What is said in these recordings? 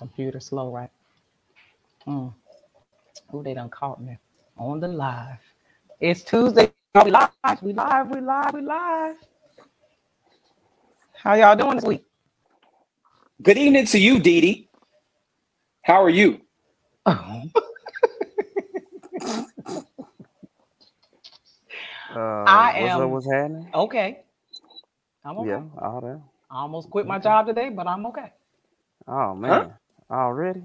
Computer slow, right? Mm. Oh, they done caught me on the live. It's Tuesday. We live. We live. We live. We live. How y'all doing this week? Good evening to you, Dee Dee. How are you? Oh. Uh, I what's am- up? What's happening? Okay. I'm okay. Yeah, all that. I almost quit my job today, but I'm okay. Oh man, already?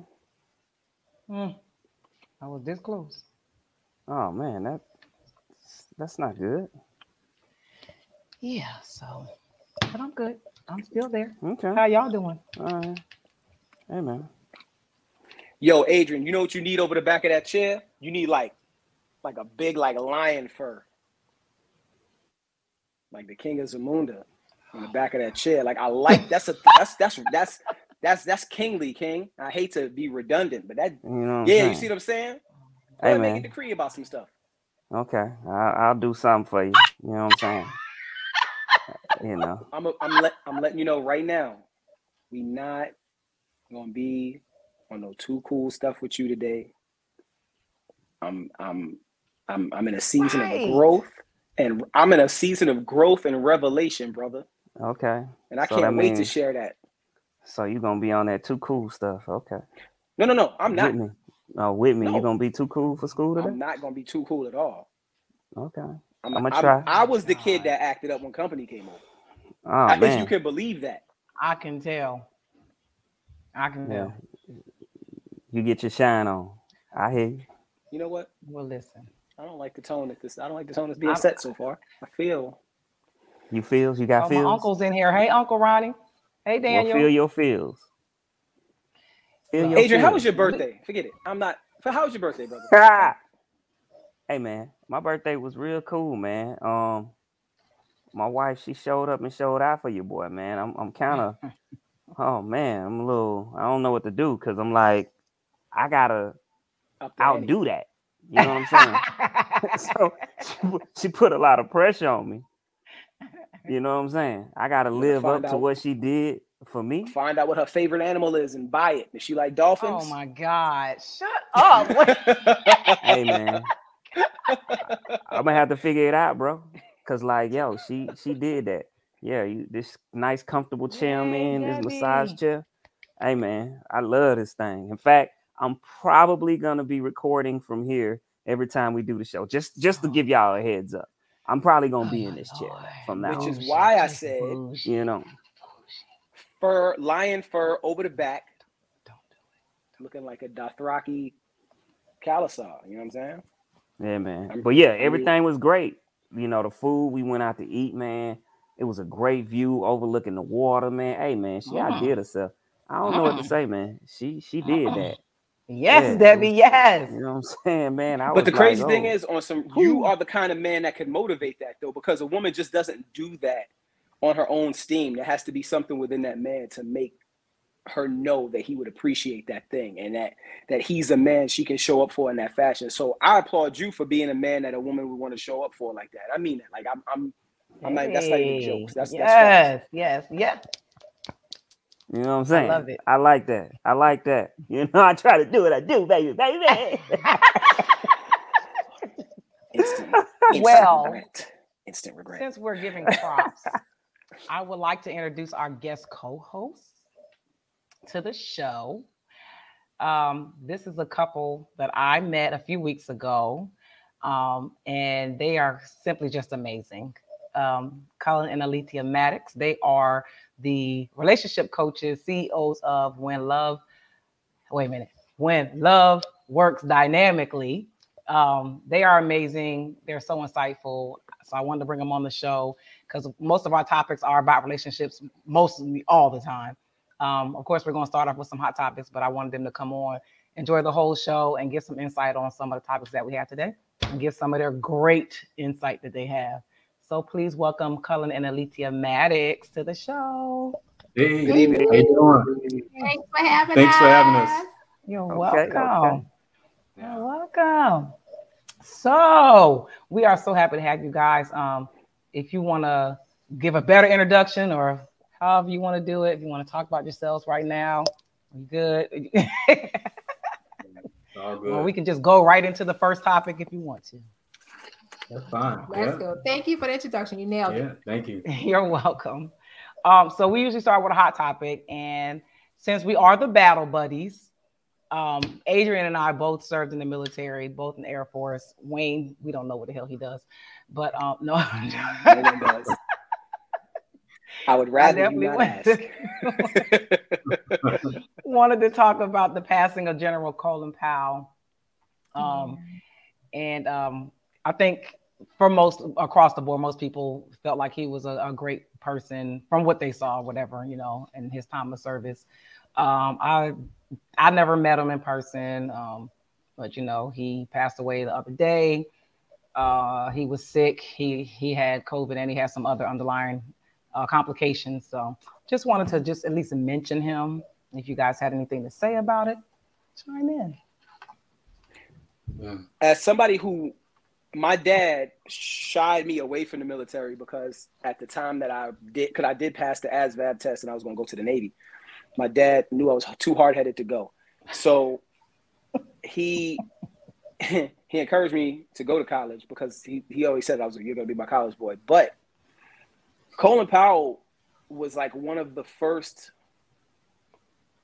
Mm. I was this close. Oh man, that that's not good. Yeah, so but I'm good. I'm still there. Okay, How y'all doing? all right. Hey man, Yo, Adrian, you know what you need over the back of that chair? You need like like a big like lion fur. Like the king of Zamunda on the back of that chair. Like I like that's a that's that's that's that's that's kingly, King. I hate to be redundant, but that you know. Yeah, saying? you see what I'm saying? Hey ahead, make a decree about some stuff. okay, I, I'll do something for you. You know what I'm saying? you know, I'm a, I'm let I'm letting you know right now. We not gonna be on no too cool stuff with you today. I'm I'm I'm I'm in a season Right. of growth and I'm in a season of growth and revelation, brother. okay. And I So can't wait to share that. So you gonna be on that too cool stuff? Okay. No, no, no. I'm not. With me. Oh, with me. No. You gonna be too cool for school today? I'm not gonna be too cool at all. Okay. I'm, I'ma I'm- try. I was the kid that acted up when company came over. Oh If man. you can believe that. I can tell. I can Yeah. tell. You get your shine on. I hear you. You know what? Well, listen. I don't like the tone that this I don't like the tone that's being I'm- set so far. I feel You feels? You got Oh, feels? my uncle's in here. Hey, Uncle Ronnie. Hey, Well, Daniel. feel your feels. Feel your Adrian, how was your birthday? Forget it. I'm not. How was your birthday, brother? hey man, my birthday was real cool, man. Um, my wife she showed up and showed out for you, boy, man. I'm I'm kind of, oh man, I'm a little. I don't know what to do because I'm like, I gotta Up the ante. outdo that. You know what I'm saying? so she, she put a lot of pressure on me. You know what I'm saying? I gotta gotta live up find to what she did for me. Find out what her favorite animal is and buy it. Does she like dolphins? oh my God. Shut up. Hey man, I'm gonna have to figure it out, bro. Cause like, yo, she she did that. Yeah, you this nice comfortable chair I'm Yay, in, this massage chair. Hey man, I love this thing. In fact, I'm probably gonna be recording from here every time we do the show. Just just to Oh. give y'all a heads up. I'm probably gonna be Oh, in this chair from now on. Which on. is why I said- You know, fur, lion fur over the back, Don't do looking like a Dothraki Khalasar. You know what I'm saying? yeah, man. But yeah, everything was great. You know, the food we went out to eat, man. It was a great view overlooking the water, man. Hey, man, she Mm. outdid herself. I don't know what to Mm. say, man. She she did that. Yes, Yeah, Debbie. Yes. You know what I'm saying, man? I But was the crazy like, thing oh. is, on some, you are the kind of man that can motivate that though, because a woman just doesn't do that on her own steam. There has to be something within that man to make her know that he would appreciate that thing and that that he's a man she can show up for in that fashion. So I applaud you for being a man that a woman would want to show up for like that. I mean that. Like I'm I'm I'm like that's not even jokes. That's yes, that's yes, yes. You know what I'm saying? I love it. I like that. I like that. You know, I try to do what I do, baby, baby. Instant, instant Well, regret. Instant regret. Since we're giving props, I would like to introduce our guest co-host to the show. Um, this is a couple that I met a few weeks ago, um, and they are simply just amazing. Um, Cullen and Elitia Mattox. They are the relationship coaches, CEOs of When Love. Wait a minute. When Love Works Dynamically. Um, they are amazing. They're so insightful. So I wanted to bring them on the show because most of our topics are about relationships, mostly all the time. Um, of course, we're going to start off with some hot topics, but I wanted them to come on, enjoy the whole show, and give some insight on some of the topics that we have today, and give some of their great insight that they have. So please welcome Cullen and Elitia Mattox to the show. Hey, Good evening. how you doing? Thanks for having Thanks us. for having us. You're Okay, welcome. okay. You're welcome. So we are so happy to have you guys. Um, if you want to give a better introduction or however you want to do it, if you want to talk about yourselves right now, good. All good. well, we can just go right into the first topic if you want to. That's fine. Let's yeah. go. Thank you for the introduction. You nailed Yeah, it. thank you. You're welcome. Um, so we usually start with a hot topic, and since we are the battle buddies, um, Adrian and I both served in the military, both in the Air Force. Wayne, we don't know what the hell he does, but um, no, No one does. I would rather you not ask. definitely wanted to talk about the passing of General Colin Powell. Um, and um, I think for most across the board, most people felt like he was a, a great person from what they saw, whatever you know, in his time of service. Um, I I never met him in person, um, but you know, he passed away the other day. Uh, he was sick. He he had COVID and he had some other underlying uh, complications. So just wanted to just at least mention him. If you guys had anything to say about it, chime in. As somebody who, my dad shied me away from the military because at the time that I did, because I did pass the ASVAB test and I was going to go to the Navy. My dad knew I was too hard headed to go, so he he encouraged me to go to college because he, he always said I was you're going to be my college boy. But Colin Powell was like one of the first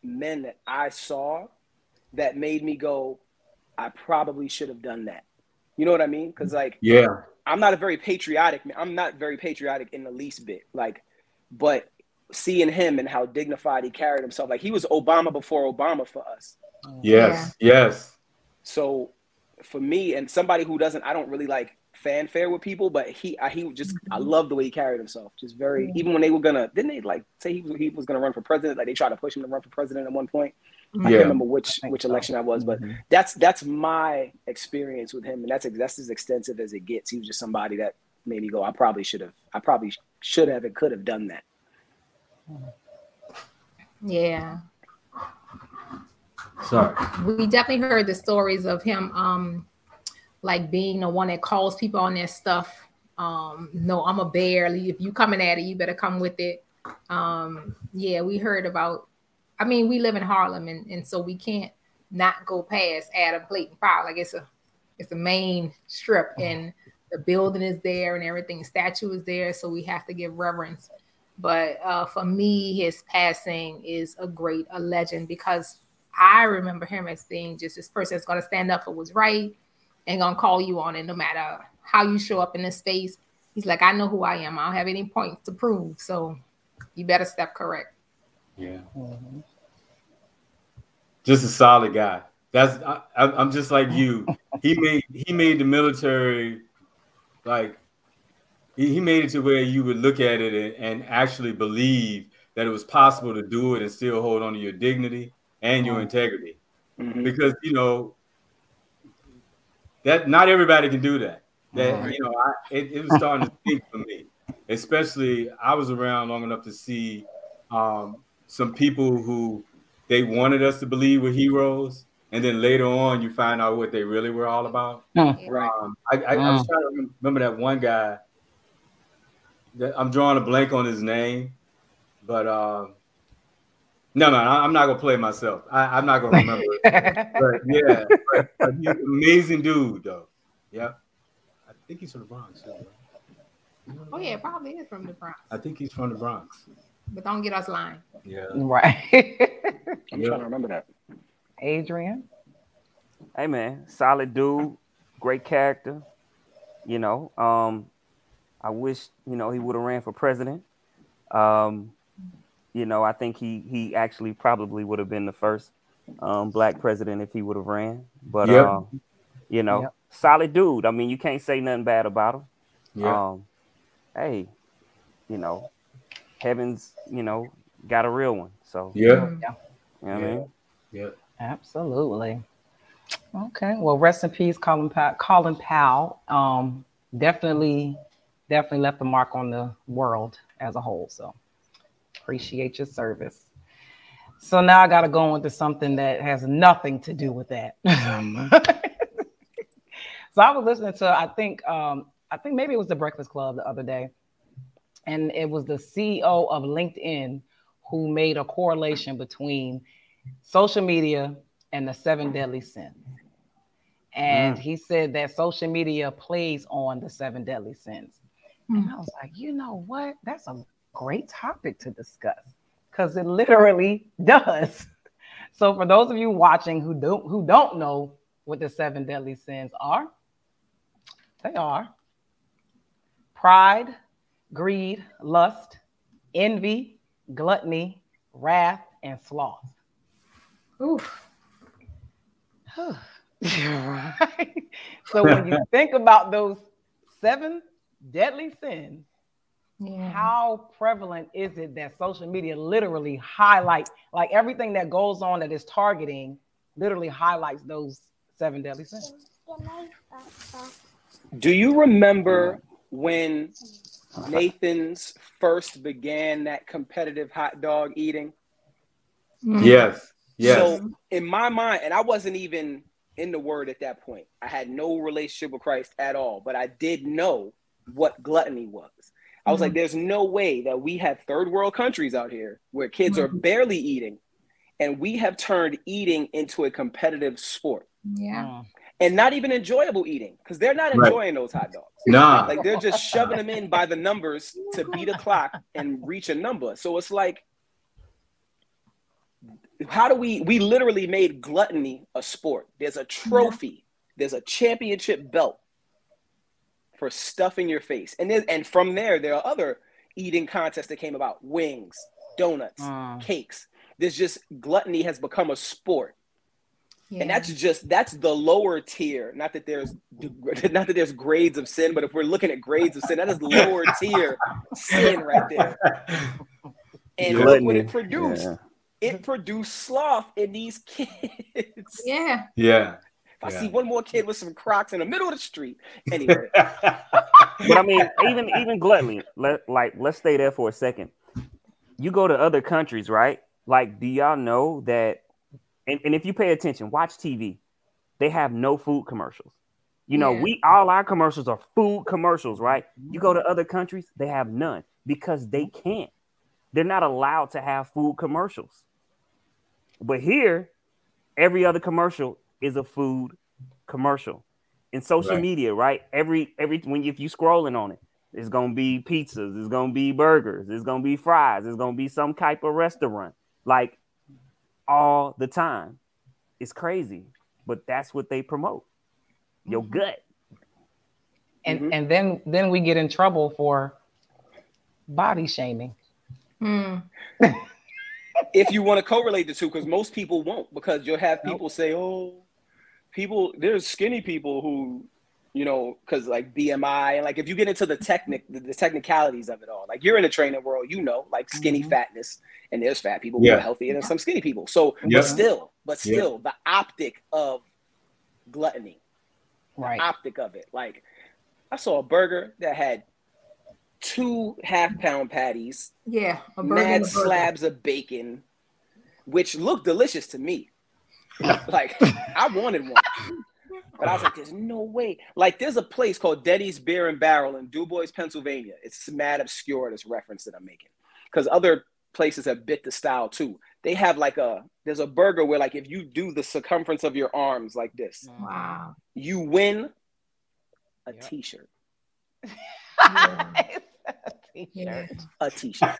men that I saw that made me go, I probably should have done that. You know what I mean? Because like Yeah. I'm not a very patriotic man. I'm not very patriotic in the least bit. Like, but seeing him and how dignified he carried himself, like he was Obama before Obama for us. Yes. Yes. So for me and somebody who doesn't, I don't really like fanfare with people, but he, I, he just, I mm-hmm. love the way he carried himself. Just very, even when they were gonna, didn't they like say he was, he was gonna run for president? Like they tried to push him to run for president at one point. I Yeah. can't remember which which election that was, but Mhm. that's that's my experience with him, and that's that's as extensive as it gets. He was just somebody that made me go, I probably should have, I probably should have and could have done that. Yeah. Sorry. we definitely heard the stories of him um like being the one that calls people on their stuff um no i'm a bear if you coming at it you better come with it um yeah we heard about i mean we live in harlem and, and so we can't not go past adam clayton Powell. like it's a it's a main strip and the building is there and everything the statue is there so we have to give reverence but uh, for me his passing is a great a legend because I remember him as being just this person that's going to stand up for what's right and going to call you on it no matter how you show up in this space. He's like, I know who I am. I don't have any points to prove. So you better step correct. Yeah. Mhm. Just a solid guy. That's I, I'm just like you. He made he made the military like he, he made it to where you would look at it and, and actually believe that it was possible to do it and still hold on to your dignity and your Mhm. integrity. Mhm. because you know that not everybody can do that. That Right. you know, I, it, it was starting to speak for me, especially I was around long enough to see um, some people who they wanted us to believe were heroes, and then later on you find out what they really were all about. Right. Um, I, I, I was trying to remember that one guy. That I'm drawing a blank on his name, but um, no, no, I- I'm not gonna play myself. I, I'm not gonna remember. it. But yeah, but, but he's an amazing dude, though. Yep. I think he's from the Bronx. right? You know the Oh, yeah, Bronx? probably is from the Bronx. I think he's from the Bronx. But don't get us lying. Yeah. right. I'm Yeah. trying to remember that. Adrian. Hey man, solid dude, great character. You know, um, I wish you know he would have ran for president. Um, you know, I think he he actually probably would have been the first um, black president if he would have ran. But Yep. um, you know, Yep. solid dude. I mean, you can't say nothing bad about him. Yeah. Um, hey, you know, heaven's you know got a real one. So yeah. yeah, you know what I mean. Yeah. Absolutely. Okay. Well, rest in peace, Colin Powell. Colin Powell. Um, definitely, definitely left a mark on the world as a whole. So appreciate your service. So now I got to go into something that has nothing to do with that. so I was listening to, I think, um, I think maybe it was the Breakfast Club the other day, and it was the CEO of LinkedIn who made a correlation between social media and the seven deadly sins. And Mm. he said that social media plays on the seven deadly sins. And I was like, you know what? That's a great topic to discuss because it literally does. So for those of you watching who don't who don't know what the seven deadly sins are, they are pride, greed, lust, envy, gluttony, wrath, and sloth. Oof. right? So when you think about those seven deadly sins, Yeah. how prevalent is it that social media literally highlight like everything that goes on that is targeting literally highlights those seven deadly sins? Uh, uh, Do you remember when Nathan's first began that competitive hot dog eating? Mhm. Yes. Yes. So in my mind, and I wasn't even in the word at that point. I had no relationship with Christ at all, but I did know what gluttony was. I was like, mm-hmm. there's no way that we have third world countries out here where kids are mm-hmm. barely eating, and we have turned eating into a competitive sport. Yeah. Mm. And not even enjoyable eating, because they're not Right. enjoying those hot dogs. nah. Like they're just shoving them in by the numbers to beat a clock and reach a number. So it's like, how do we? We literally made gluttony a sport. There's a trophy. There's a championship belt for stuffing your face, and then and from there there are other eating contests that came about: wings, donuts, Mm. cakes. There's just gluttony has become a sport Yeah. and that's just that's the lower tier not that there's not that there's grades of sin but if we're looking at grades of sin that is lower tier sin right there and look what it produced Yeah. it produced sloth in these kids yeah. Yeah. if i Yeah. see one more kid with some crocs in the middle of the street anyway But I mean, even even gluttony. Let like let's stay there for a second. You go to other countries, right? Like, do y'all know that? And, and if you pay attention, watch TV. They have no food commercials. You know, Yeah. we all our commercials are food commercials, right? You go to mm-hmm. other countries, they have none because they can't. They're not allowed to have food commercials. But here, every other commercial is a food commercial. In social Right. media, right? Every every when you, if you scrolling on it, it's gonna be pizzas, it's gonna be burgers, it's gonna be fries, it's gonna be some type of restaurant, like all the time. It's crazy, but that's what they promote. Your gut. And Mhm. and then then we get in trouble for body shaming. Mm. if you want to correlate the two because most people won't because you'll have people say oh people there's skinny people who you know because like bmi and like if you get into the technic the, the technicalities of it all like you're in the training world you know like skinny Mhm. fatness and there's fat people who are healthy and there's some skinny people so Yeah. but still but Yeah. still the optic of gluttony Right. optic of it like i saw a burger that had two half pound patties Yeah. A burger and mad a burger. slabs of bacon, which looked delicious to me. like I wanted one, but I was like, "There's no way." Like, there's a place called Denny's Beer and Barrel in DuBois, Pennsylvania. It's mad obscure this reference that I'm making, because other places have bit the style too. They have like a there's a burger where like if you do the circumference of your arms like this, Wow. you win a Yep. t-shirt. Yeah. A t-shirt.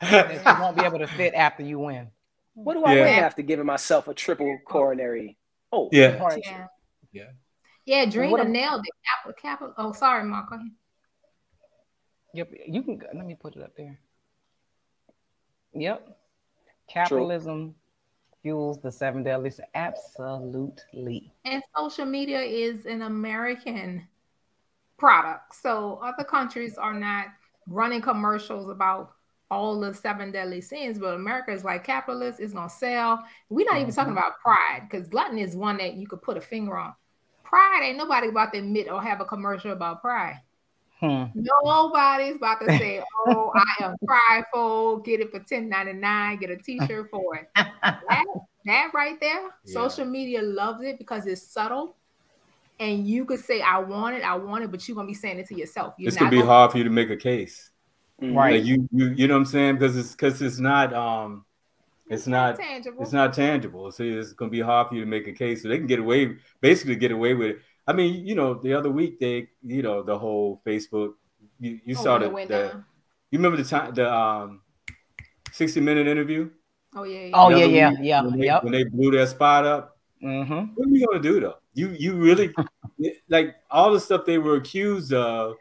that you won't be able to fit after you win. What do I Yeah. win after giving myself a triple coronary? Oh, Yeah. Right. Yeah. Yeah. Yeah, what Drina am- nailed it. Capital, capital. Oh, sorry, Mark. Go ahead. Yep. You can let me put it up there. Yep. Capitalism fuels the seven deadly sins. Absolutely. And social media is an American product. So other countries are not running commercials about all the seven deadly sins, but America is like capitalist, it's gonna sell. We're not even talking Mhm. about pride because gluttony is one that you could put a finger on. Pride ain't nobody about to admit or have a commercial about pride. Hmm. Nobody's about to say, "Oh, I am prideful. Get it for ten ninety nine. Get a T-shirt for it." That, that right there, Yeah. social media loves it because it's subtle, and you could say, "I want it, I want it," but you're gonna be saying it to yourself. You're It's not gonna be gonna- hard for you to make a case. Right. Like you, you, you know what I'm saying? Because it's because it's not um, It's not tangible. It's not tangible. So it's going to be hard for you to make a case. So they can get away, basically get away with it. I mean, you know, the other week they, you know, the whole Facebook. You, you Oh, saw the, it went the you remember the time the um, sixty minute interview. Oh yeah. yeah. Oh yeah, yeah, yeah. When they, Yep. when they blew their spot up. Mm-hmm. What are you gonna do though? You you really like all the stuff they were accused of.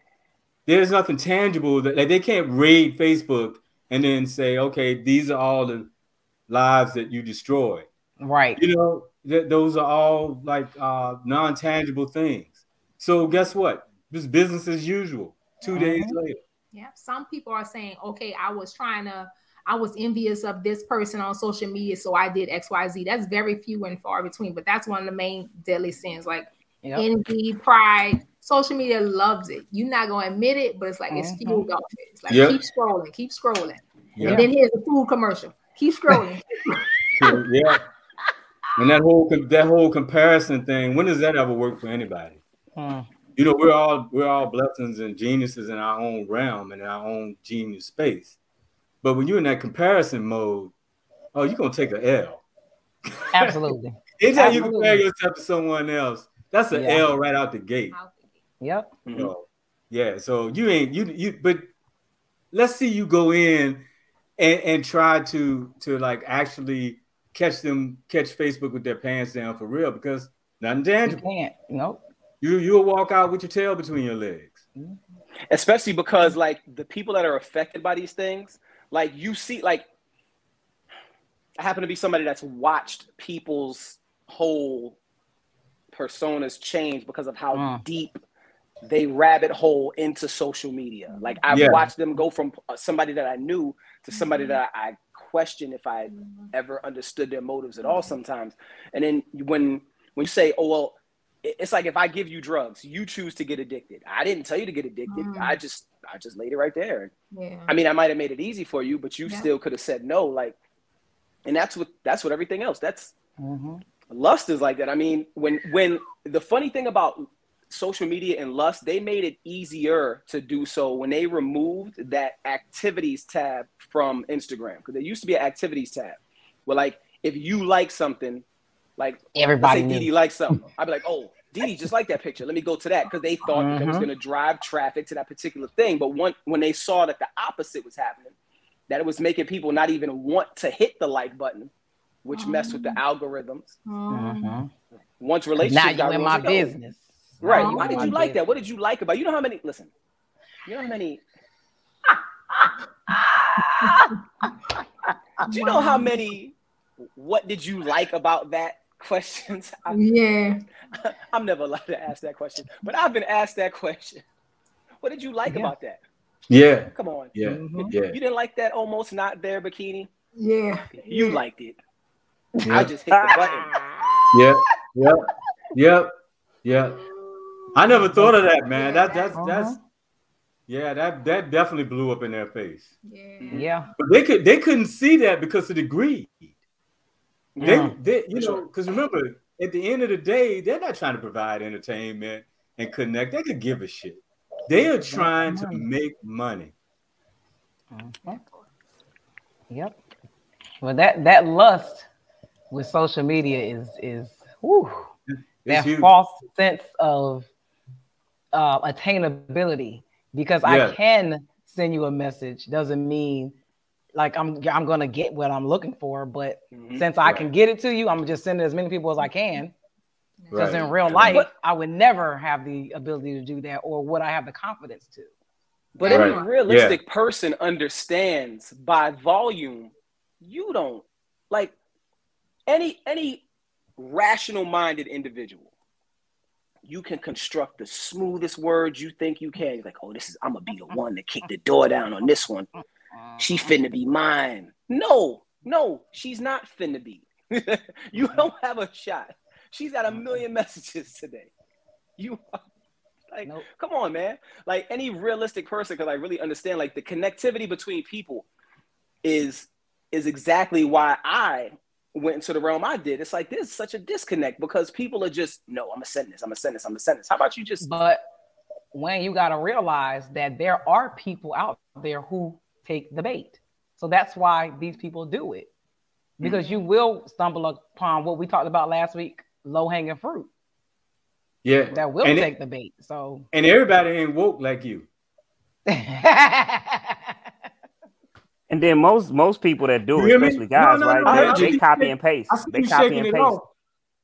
There's nothing tangible that like they can't raid Facebook and then say, okay, these are all the lives that you destroy. Right. You know, th- those are all like uh, non-tangible things. So guess what? Just business as usual. 2 days Mhm. later. Yeah. Some people are saying, okay, I was trying to, I was envious of this person on social media, so I did XYZ. That's very few and far between, but that's one of the main deadly sins. Like Yep. envy, pride. Social media loves it. You're not gonna admit it, but it's like it's Mhm. fueled off it. It's like Yep. keep scrolling, keep scrolling. Yeah. And then here's a food commercial. Keep scrolling. yeah. And that whole that whole comparison thing, when does that ever work for anybody? Hmm. You know, we're all we're all blessings and geniuses in our own realm and in our own genius space. But when you're in that comparison mode, oh, you're gonna take an L. Absolutely. Anytime you compare yourself to someone else, that's an Yeah. L right out the gate. Yep. Mhm. So, yeah, so you ain't you you but let's see you go in and, and try to to like actually catch them catch Facebook with their pants down for real because nothing You tangible. can't. Nope. You you'll walk out with your tail between your legs. especially because like the people that are affected by these things like you see like i happen to be somebody that's watched people's whole personas change because of how Mm. deep they rabbit hole into social media like i've Yeah. watched them go from somebody that i knew to somebody that i question if i ever understood their motives at all sometimes and then when when you say oh well it's like if i give you drugs you choose to get addicted i didn't tell you to get addicted Mm. i just i just laid it right there Yeah. i mean i might have made it easy for you but you Yeah. still could have said no like and that's what that's what everything else that's Mhm. lust is like that i mean when when the funny thing about social media and lust they made it easier to do so when they removed that activities tab from instagram. Because there used to be an activities tab. Where like if you like something like let's Everybody say knew. Didi likes something i'd be like oh Didi just like that picture. Let me go to that. Because they thought that it was going to drive traffic to that particular thing. But one, when they saw that the opposite was happening that it was making people not even want to hit the like button which messed with the algorithms. Um, Mhm. once relationships Now you got in my it's like, oh, business. Right. Oh, Why did you like that? What did you like about? You know how many? Listen. You know how many? Do you know how many? What did you like about that? Questions. I, Yeah. I'm never allowed to ask that question, but I've been asked that question. What did you like Yeah. about that? Yeah, Come on. yeah, Mhm. yeah. You didn't like that almost not there bikini. Yeah. You Yeah. liked it. Yeah. I just hit the button. Yep, yep, yep, yep. I never thought of that, man. That that's Uh-huh. that's yeah, that that definitely blew up in their face. Yeah. Yeah. But they could they couldn't see that because of the greed. They, Yeah. they you know, because remember, at the end of the day, they're not trying to provide entertainment and connect. They could give a shit. They are trying to make money. Mhm. Yep. Well, that that lust with social media is is whew, that huge. false sense of uh, attainability because Yeah. I can send you a message doesn't mean like I'm I'm gonna get what I'm looking for, but Mhm. since I can get it to you, I'm just sending as many people as I can. Because Right. in real life, But- I would never have the ability to do that, or would I have the confidence to? But Right. any realistic person understands by volume, you don't like any any rational minded individual. You can construct the smoothest words you think you can. You're like, oh, this is I'm gonna be the one to kick the door down on this one. She mm-hmm. finna be mine. No, no, she's not finna be. you don't have a shot. She's got a million messages today. You are, like Nope. come on, man. Like any realistic person, could like really understand like the connectivity between people is is exactly why I went into the realm I did. It's like there's such a disconnect because people are just no, I'm gonna send this, I'm gonna send this, I'm gonna send this. How about you just But when you got to realize that there are people out there who take the bait. So that's why these people do it. because you will stumble upon what we talked about last week, low hanging fruit Yeah. that will And it- take the bait. So And everybody ain't woke like you. And then most most people that do it, especially guys, No, no, right? no, they, I they copy and paste. I see They you copy shaking and it paste. off.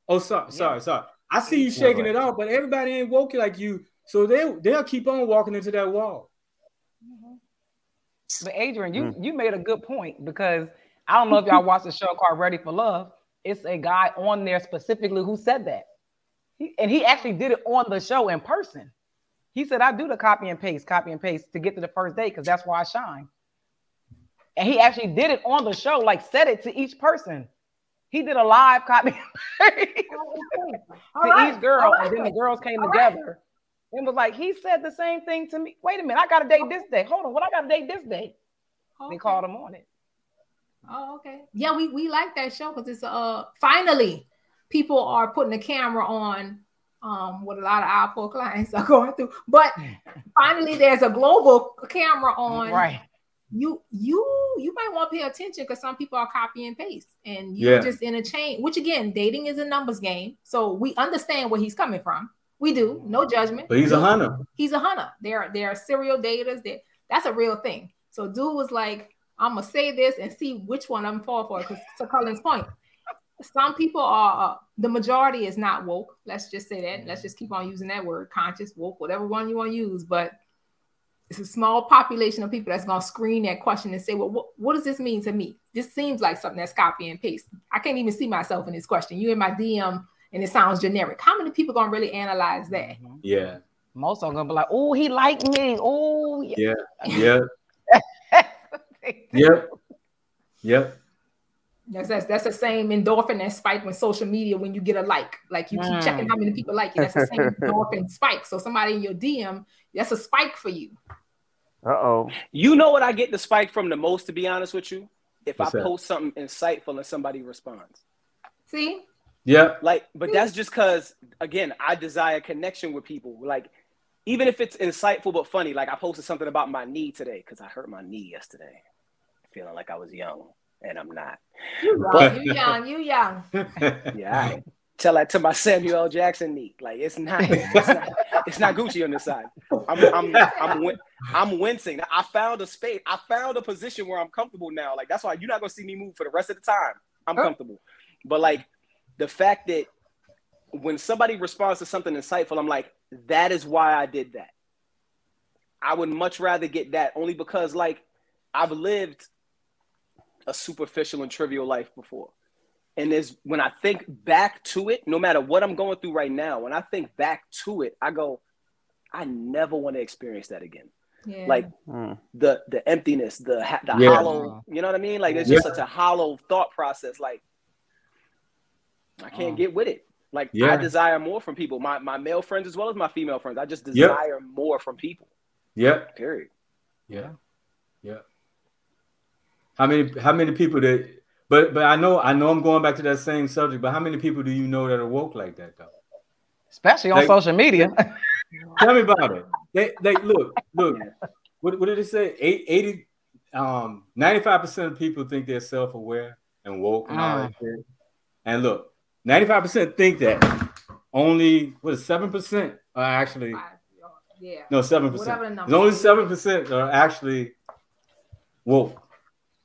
Oh, sorry, sorry, sorry. I see you shaking it off, but everybody ain't woke like you. So they they'll keep on walking into that wall. But Adrian, you Mm. you made a good point because I don't know if y'all watched the show called Ready for Love. It's a guy on there specifically who said that. He, and he actually did it on the show in person. He said, I do the copy and paste, copy and paste to get to the first date because that's why I shine. And he actually did it on the show, like said it to each person. He did a live copy All to right, each girl, all and then the girls came All right. together and was like, he said the same thing to me. Wait a minute, I got to date this day. Hold on, what I got a date this day? They called him on it. Oh, okay. Yeah, we we like that show because it's uh finally people are putting the camera on um what a lot of our poor clients are going through. But finally there's a global camera on Right. You you you might want to pay attention because some people are copy and paste and you Yeah. just in a chain, which again, dating is a numbers game. So we understand where he's coming from. We do, no judgment. But he's a hunter. He's a hunter. There, are there are serial daters. That that's a real thing. So dude was like, I'm gonna say this and see which one I'm fall for. Because to Cullen's point, some people are uh, the majority is not woke. Let's just say that. Let's just keep on using that word, conscious, woke, whatever one you want to use. But it's a small population of people that's gonna screen that question and say, well, what, what does this mean to me? This seems like something that's copy and paste. I can't even see myself in this question. You in my DM and it sounds generic. How many people gonna really analyze that? Yeah, Most are gonna be like, "Oh, he liked me. Oh, yeah." yeah, yeah, yep, yep. That's, that's that's the same endorphin that spike when social media when you get a like. Like you keep Mm. checking how many people like you. That's the same endorphin spike. So somebody in your DM, that's a spike for you. Uh oh. You know what I get the spike from the most, to be honest with you? If What's I that? post something insightful and somebody responds. See? Yeah. Like, but that's just because, again, I desire connection with people. Like, even if it's insightful but funny, like I posted something about my knee today because I hurt my knee yesterday, feeling like I was young and I'm not. You young, you young, you young. Yeah, I tell that to my Samuel Jackson knee. Like, it's not, it's not, it's not Gucci on this side. I'm, I'm, I'm, win- I'm wincing. I found a space. I found a position where I'm comfortable now. Like, that's why you're not gonna see me move for the rest of the time. I'm oh. comfortable. But like, the fact that when somebody responds to something insightful, I'm like, that is why I did that. I would much rather get that only because like I've lived a superficial and trivial life before. And there's when I think back to it, no matter what I'm going through right now, when I think back to it, I go, I never want to experience that again. Yeah. Like Mm. the the emptiness, the ha- the Yeah. hollow, you know what I mean? Like it's just Yeah. such a hollow thought process. Like I can't Oh. get with it. Like I desire more from people, my my male friends as well as my female friends. I just Yep. desire more from people. Yep. Period. Yeah. Yeah. How many how many people that but but I know I know I'm going back to that same subject, but how many people do you know that are woke like that though? Especially on Like- social media. Tell me about it. They they look, look, what, what did it say? Eight, 80 um 95% of people think they're self-aware and woke and all that shit. And look, 95% think that. Only what is seven percent are actually Five, yeah. no seven Whatever percent. the number There's only seven percent are actually woke,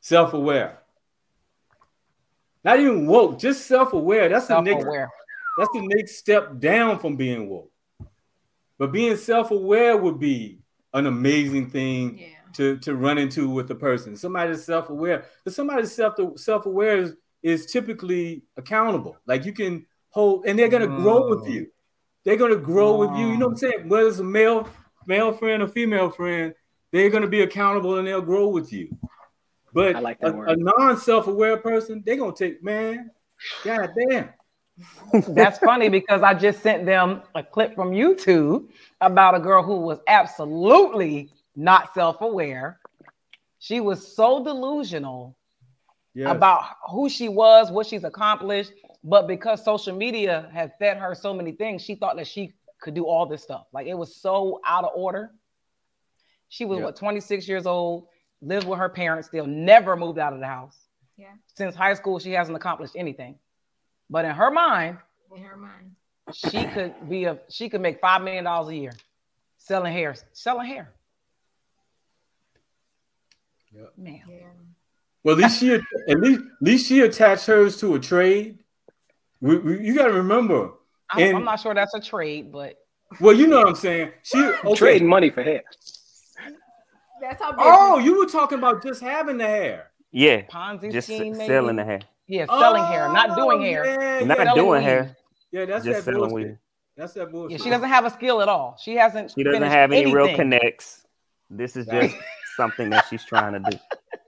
self-aware. Not even woke, just self-aware. That's the next that's the next step down from being woke. But being self-aware would be an amazing thing Yeah. to, to run into with a person. Somebody that's self-aware. But somebody self self-aware is, is typically accountable. Like you can hold, and they're gonna grow with Mm. you. They're gonna grow with you. You know what I'm saying? Whether it's a male male friend or female friend, they're gonna be accountable and they'll grow with you. But I like that a, a non-self-aware person, they're gonna take man. God damn. That's funny because I just sent them a clip from YouTube about a girl who was absolutely not self-aware. She was so delusional Yes. about who she was, what she's accomplished, but because social media had fed her so many things, she thought that she could do all this stuff. Like it was so out of order. She was Yeah. what 26 years old, lived with her parents still, never moved out of the house. Yeah. Since high school, she hasn't accomplished anything. But in her mind, In her mind. she could be a she could make five million dollars a year selling hair, selling hair. Yep. Man, Yeah. Well, at least she at least at least she attached hers to a trade. We, we, you got to remember. I'm, And- I'm not sure that's a trade, but Well, you know what I'm saying. She okay. Trading money for hair. That's how Oh, you were talking about just having the hair. Yeah, Ponzi just scheme, maybe? selling the hair, Yeah, selling hair, not oh, doing Oh, hair. Yeah, not yeah, doing weed. hair, yeah, that's just that selling bullshit. weed. That's that Yeah, bullshit. she doesn't have a skill at all. She hasn't. She doesn't have any real connects. This is just something that she's trying to do.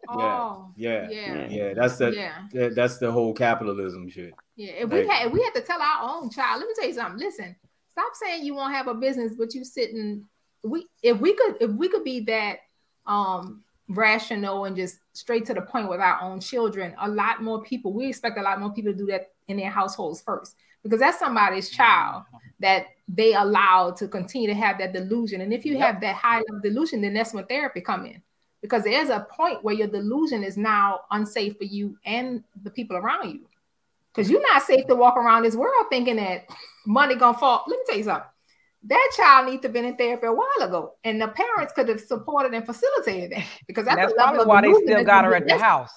Oh, Yeah, yeah. yeah, that's that, Yeah. that. That's the whole capitalism shit. Yeah, if we had if we had to tell our own child, let me tell you something. Listen, stop saying you won't have a business, but you sitting. We if we could if we could be that um rational and just straight to the point with our own children, a lot more people. We expect a lot more people to do that in their households first because that's somebody's child that they allow to continue to have that delusion. And if you Yep. have that high level delusion, then that's when therapy come in. Because there's a point where your delusion is now unsafe for you and the people around you. Because you're not safe to walk around this world thinking that money gonna fall. Let me tell you something. That child needs to have been in therapy a while ago, and the parents could have supported and facilitated that. Because that's, That's the probably of why they still got her at the house.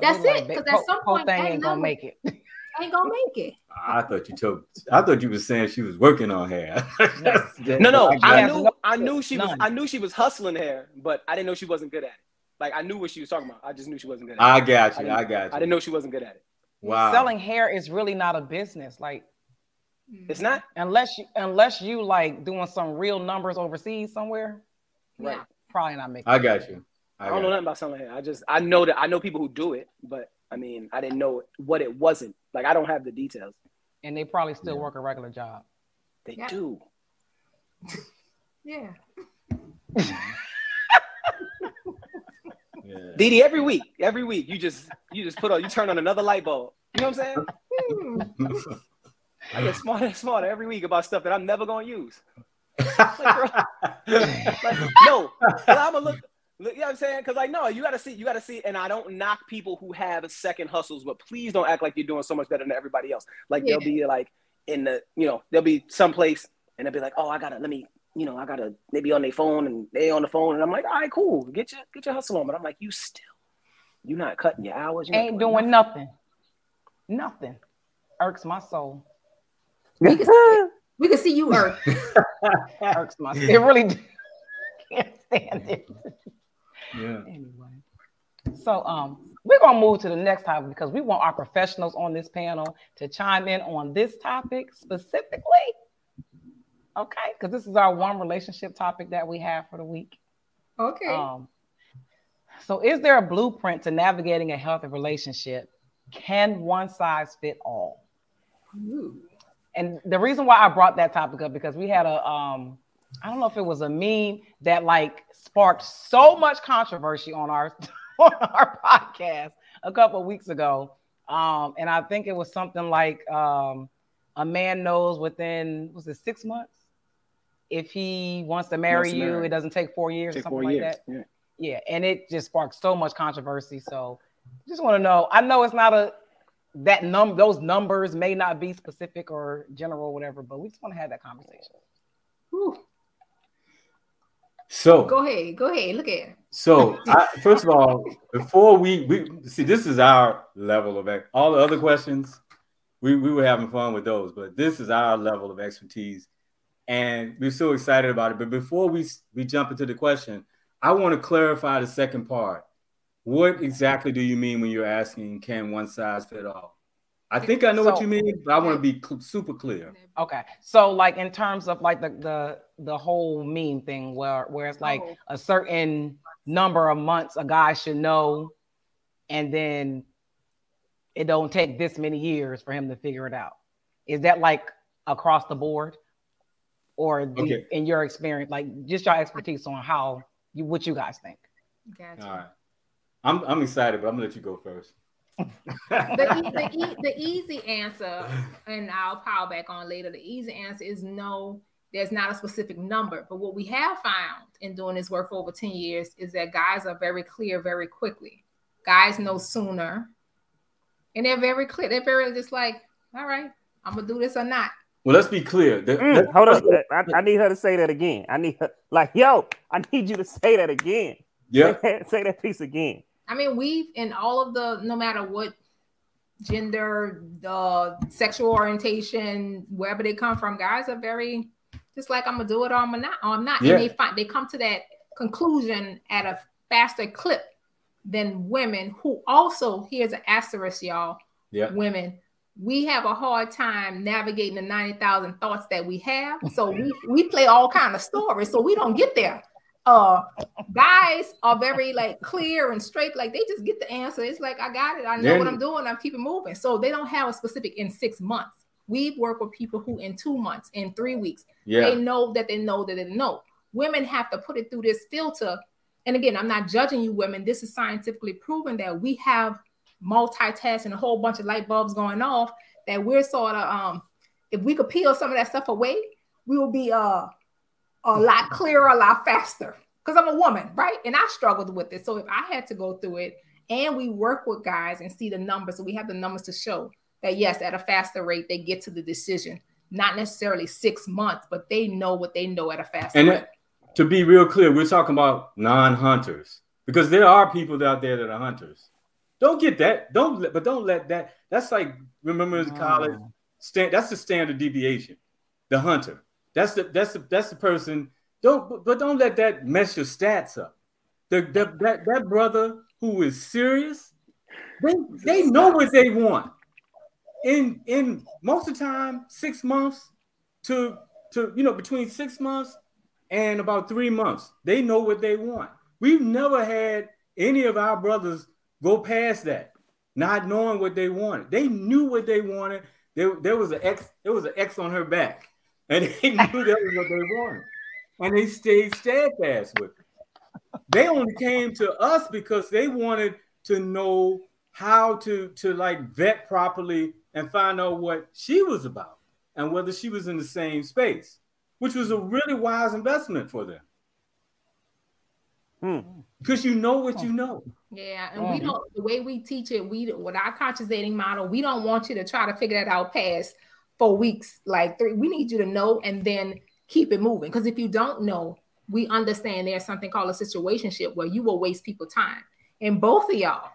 that's They it, Because "That at some whole point, thing ain't gonna make it. Ain't gonna make it. I thought you told. I thought you were saying she was working on hair. No, no, She I knew I knew she was none. I knew she was hustling hair, but I didn't know she wasn't good at it. Like I knew what she was talking about. I just knew she wasn't good at it. I got you. didn't- I got you. I didn't know she wasn't good at it. Wow. Selling hair is really not a business. Like It's mm-hmm. not unless you unless you like doing some real numbers overseas somewhere, right. Yeah. probably not making. I got you. I I don't know you. nothing about selling hair. I just I know that I know people who do it, but I mean I didn't know what it wasn't. Like I don't have the details. and they probably still Yeah. work a regular job. They Yeah. do. Yeah. Yeah. Didi, every week, every week you just you just put on you turn on another light bulb. You know what I'm saying? Hmm. I get smarter and smarter every week about stuff that I'm never gonna use. Like, bro, like, no, I'm gonna look. look- You know what I'm saying? Because like, no, you gotta see, you gotta see, and I don't knock people who have second hustles, but please don't act like you're doing so much better than everybody else. Like they'll be like in the, you know, they'll be someplace and they'll be like, oh, I gotta let me, you know, I gotta maybe on their phone and they on the phone, and I'm like, all right, cool, get your get your hustle on, but I'm like, you still, you're not cutting your hours, you're Ain't doing nothing. Nothing. Irks my soul. We can see, we can see you, Earth. Irks my. It really do. can't stand it. yeah. Anyway. So um we're gonna move to the next topic because we want our professionals on this panel to chime in on this topic specifically. Okay, because this is our one relationship topic that we have for the week. Okay. Um, so, is there a blueprint to navigating a healthy relationship? Can one size fit all? Ooh. And the reason why I brought that topic up because we had a um, I don't know if it was a meme that like sparked so much controversy on our on our podcast a couple of weeks ago. Um, and I think it was something like um, a man knows within was it six months if he wants to marry Wants to you, marry. it doesn't take four years or Take something four like years. that. Yeah. Yeah, and it just sparked so much controversy. So just want to know. I know it's not a that num those numbers may not be specific or general, or whatever, but we just want to have that conversation. Ooh. So Go ahead. Go ahead. Look at it. So, I, first of all, before we we see, this is our level of all the other questions. We we were having fun with those, but this is our level of expertise, and we're so excited about it. But before we we jump into the question, I want to clarify the second part. What exactly do you mean when you're asking, "Can one size fit all"? I think I know what you mean, but I want to be cl- super clear. Okay, so like in terms of like the the the whole meme thing, where where it's like Oh. a certain number of months a guy should know, and then it don't take this many years for him to figure it out. Is that like across the board, or the, Okay. in your experience, like just your expertise on how you what you guys think? Gotcha. All right, I'm I'm excited, but I'm gonna let you go first. the, e- the, e- the easy answer, and I'll pile back on later. The easy answer is no. There's not a specific number, but what we have found in doing this work for over ten years is that guys are very clear very quickly. Guys know sooner And they're very clear. They're very just like, all right, I'm gonna do this or not. Well, let's be clear. The, Mm, let's- hold up. I, I need her to say that again. I need her like, yo, I need you to say that again. Yeah. Say that, say that piece again. I mean, we've in all of the no matter what gender, the sexual orientation, wherever they come from, guys are very just like I'm gonna do it or I'm not, or I'm not. Yeah. And they find they come to that conclusion at a faster clip than women who also here's an asterisk, y'all. Yeah. Women, we have a hard time navigating the 90,000 thoughts that we have. So we, we play all kind of stories, so we don't get there. Uh guys are very like clear and straight, like they just get the answer. It's like I got it, I know Then- what I'm doing, I'm keeping moving. So they don't have a specific in six months. We've worked with people who in two months, in three weeks, Yeah. they know that they know that they know. Women have to put it through this filter. And again, I'm not judging you women. This is scientifically proven that we have multitasking, a whole bunch of light bulbs going off, that we're sort of um if we could peel some of that stuff away, we will be uh a lot clearer, a lot faster. Because I'm a woman, right? And I struggled with it. So if I had to go through it and we work with guys and see the numbers, so we have the numbers to show that yes, at a faster rate, they get to the decision. Not necessarily six months, but they know what they know at a faster And rate. that- to be real clear, we're talking about non-hunters because there are people out there that are hunters. Don't get that. Don't let, but don't let that. That's like remember in college. Stand, that's the standard deviation. The hunter. That's the that's the that's the person. Don't but- don't let that mess your stats up. The, the that that brother who is serious, they they know what they want. In in most of the time, six months to to you know between six months and about three months, they know what they want. We've never had any of our brothers go past that, not knowing what they wanted. They knew what they wanted. There, there was an X, there was an X on her back, and they knew that was what they wanted, and they stayed steadfast with it. They only came to us because they wanted to know how to to like vet properly and find out what she was about and whether she was in the same space, which was a really wise investment for them Hmm. because you know what you know. Yeah, and we Mhm. don't the way we teach it, we with our conscious dating model, we don't want you to try to figure that out past four weeks, like three. We need you to know and then keep it moving. Because if you don't know, we understand there's something called a situationship where you will waste people time. And both of y'all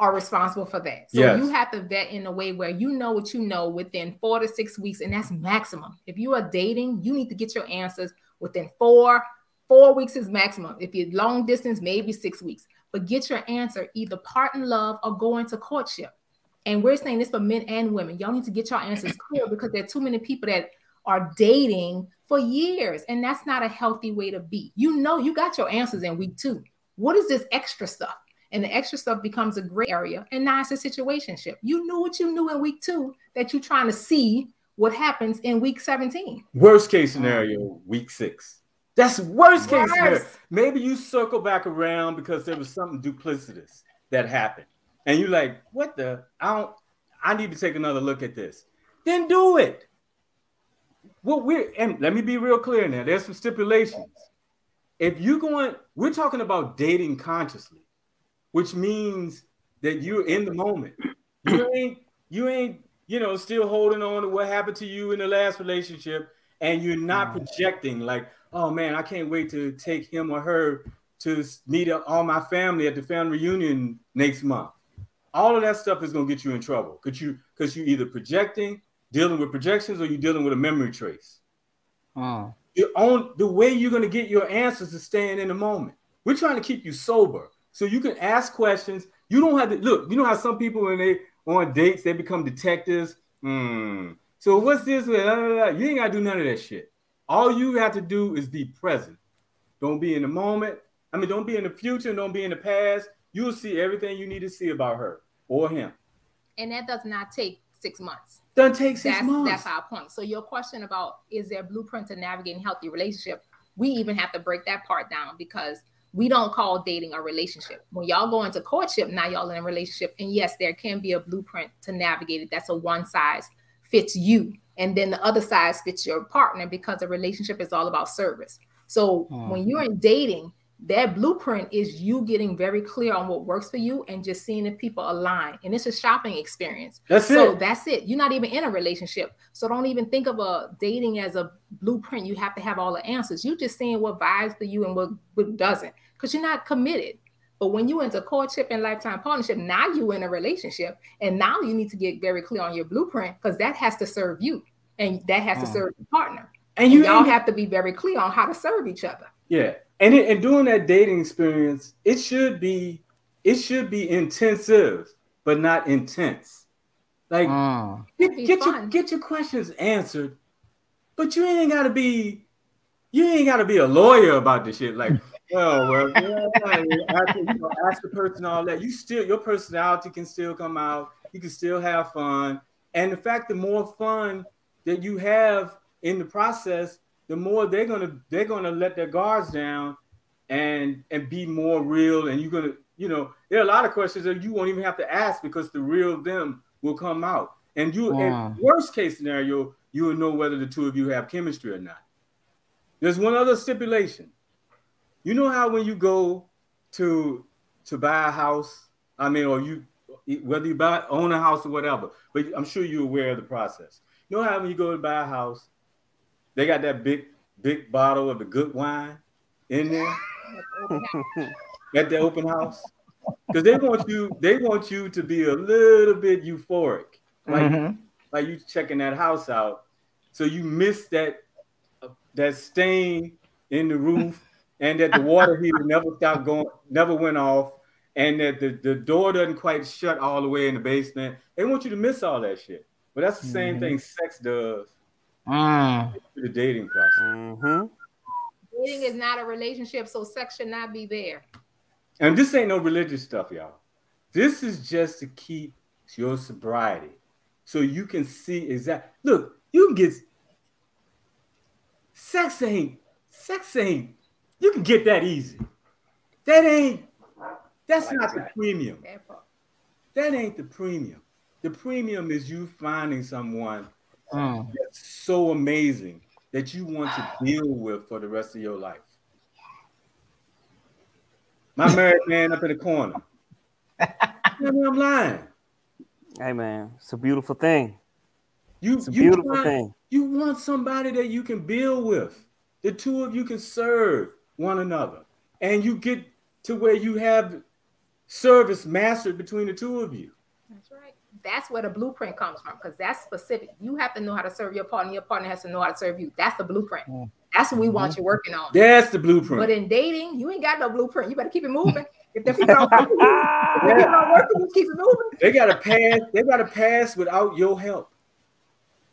are responsible for that. So Yes. you have to vet in a way where you know what you know within four to six weeks, and that's maximum. If you are dating, you need to get your answers within four. Four weeks is maximum. If you're long distance, maybe six weeks. But get your answer either part in love or go into courtship. And we're saying this for men and women. Y'all need to get your answers clear because there are too many people that are dating for years, and that's not a healthy way to be. You know, you got your answers in week two. What is this extra stuff? And the extra stuff becomes a gray area, and now it's a situationship. You knew what you knew in week two that you're trying to see what happens in week 17. Worst case scenario, week six. That's worst case scenario. Maybe you circle back around because there was something duplicitous that happened, and you're like, "What the? I don't. I need to take another look at this." Then do it. Well, we're and let me be real clear now. There's some stipulations. If you're going, we're talking about dating consciously, which means that you're in the moment. You ain't, you ain't, you know, still holding on to what happened to you in the last relationship, and you're not mm. projecting like, oh man, I can't wait to take him or her to meet up all my family at the family reunion next month. All of that stuff is gonna get you in trouble. because you because you either projecting, dealing with projections, or you're dealing with a memory trace. Mm. Your own the way you're gonna get your answers is staying in the moment. We're trying to keep you sober so you can ask questions. You don't have to look. You know how some people when they on dates they become detectives. Hmm. So what's this? Blah, blah, blah. You ain't gotta do none of that shit. All you have to do is be present. Don't be in the moment. I mean, don't be in the future. and Don't be in the past. You'll see everything you need to see about her or him. And that does not take six months. Doesn't take six that's months. that's our point. So your question about is there a blueprint to navigating healthy relationship? We even have to break that part down because we don't call dating a relationship. When y'all go into courtship, now y'all in a relationship, and yes, there can be a blueprint to navigate it. That's a one size fits you, and then the other size fits your partner because a relationship is all about service. So Hmm. when you're in dating, that blueprint is you getting very clear on what works for you and just seeing if people align. And it's a shopping experience. That's so it. that's it. You're not even in a relationship. So don't even think of a dating as a blueprint. You have to have all the answers. You're just seeing what vibes for you and what, what doesn't, because you're not committed. But when you into courtship and lifetime partnership, now you in a relationship, and now you need to get very clear on your blueprint because that has to serve you, and that has to Mm. serve your partner. And And you y'all have to be very clear on how to serve each other. Yeah, and it, and doing that dating experience, it should be it should be intensive, but not intense. Like Mm. get, get your get your questions answered, but you ain't gotta be you ain't gotta be a lawyer about this shit. Like, oh well, yeah, after, you know, ask the person all that. You still your personality can still come out. You can still have fun, and the fact the more fun that you have in the process, the more they're gonna they're gonna let their guards down and and be more real. And you're gonna you know there are a lot of questions that you won't even have to ask because the real them will come out. And you, Wow. in worst case scenario, you will know whether the two of you have chemistry or not. There's one other stipulation. You know how when you go to to buy a house, I mean, or you whether you buy own a house or whatever, but I'm sure you're aware of the process. You know how when you go to buy a house, they got that big big bottle of the good wine in there at the open house because they want you they want you to be a little bit euphoric, like Mhm. like you checking that house out, so you miss that uh, that stain in the roof, and that the water heater never stopped going, never went off, and that the, the door doesn't quite shut all the way in the basement. They want you to miss all that shit. But that's the same Mhm. thing sex does Mm. the dating process. hmm Dating is not a relationship, so sex should not be there. And this ain't no religious stuff, y'all. This is just to keep your sobriety. So you can see exact look, you can get sex ain't sex ain't you can get that easy. That ain't that's not the premium. That. That ain't the premium. The premium is you finding someone Mm. that's so amazing that you want to deal with for the rest of your life. My married man up in the corner. Tell I'm lying. Hey man, it's a beautiful thing. You, It's a you beautiful want- thing. You want somebody that you can build with. The two of you can serve one another. And you get to where you have service mastered between the two of you. That's right. That's where the blueprint comes from because that's specific. You have to know how to serve your partner. Your partner has to know how to serve you. That's the blueprint. Mm. That's what we want you working on. That's the blueprint. But in dating, you ain't got no blueprint. You better keep it moving. If the people don't, if the people don't work, you keep it moving. They gotta pass. They gotta pass without your help.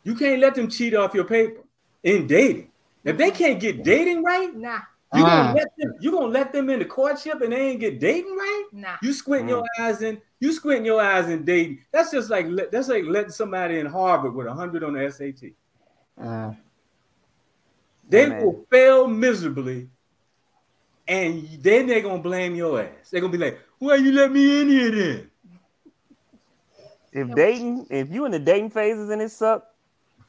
You can't let them cheat off your paper in dating. If they can't get dating right, Nah, you gonna Ah. let them. You gonna let them into courtship and they ain't get dating right. nah. You squinting your eyes in. You squinting your eyes in dating. That's just like that's like letting somebody in Harvard with hundred on the SAT. Mm. They Man. will fail miserably, and then they're gonna blame your ass. They're gonna be like, "Why you let me in here then?" If dating, if you in the dating phases and it suck,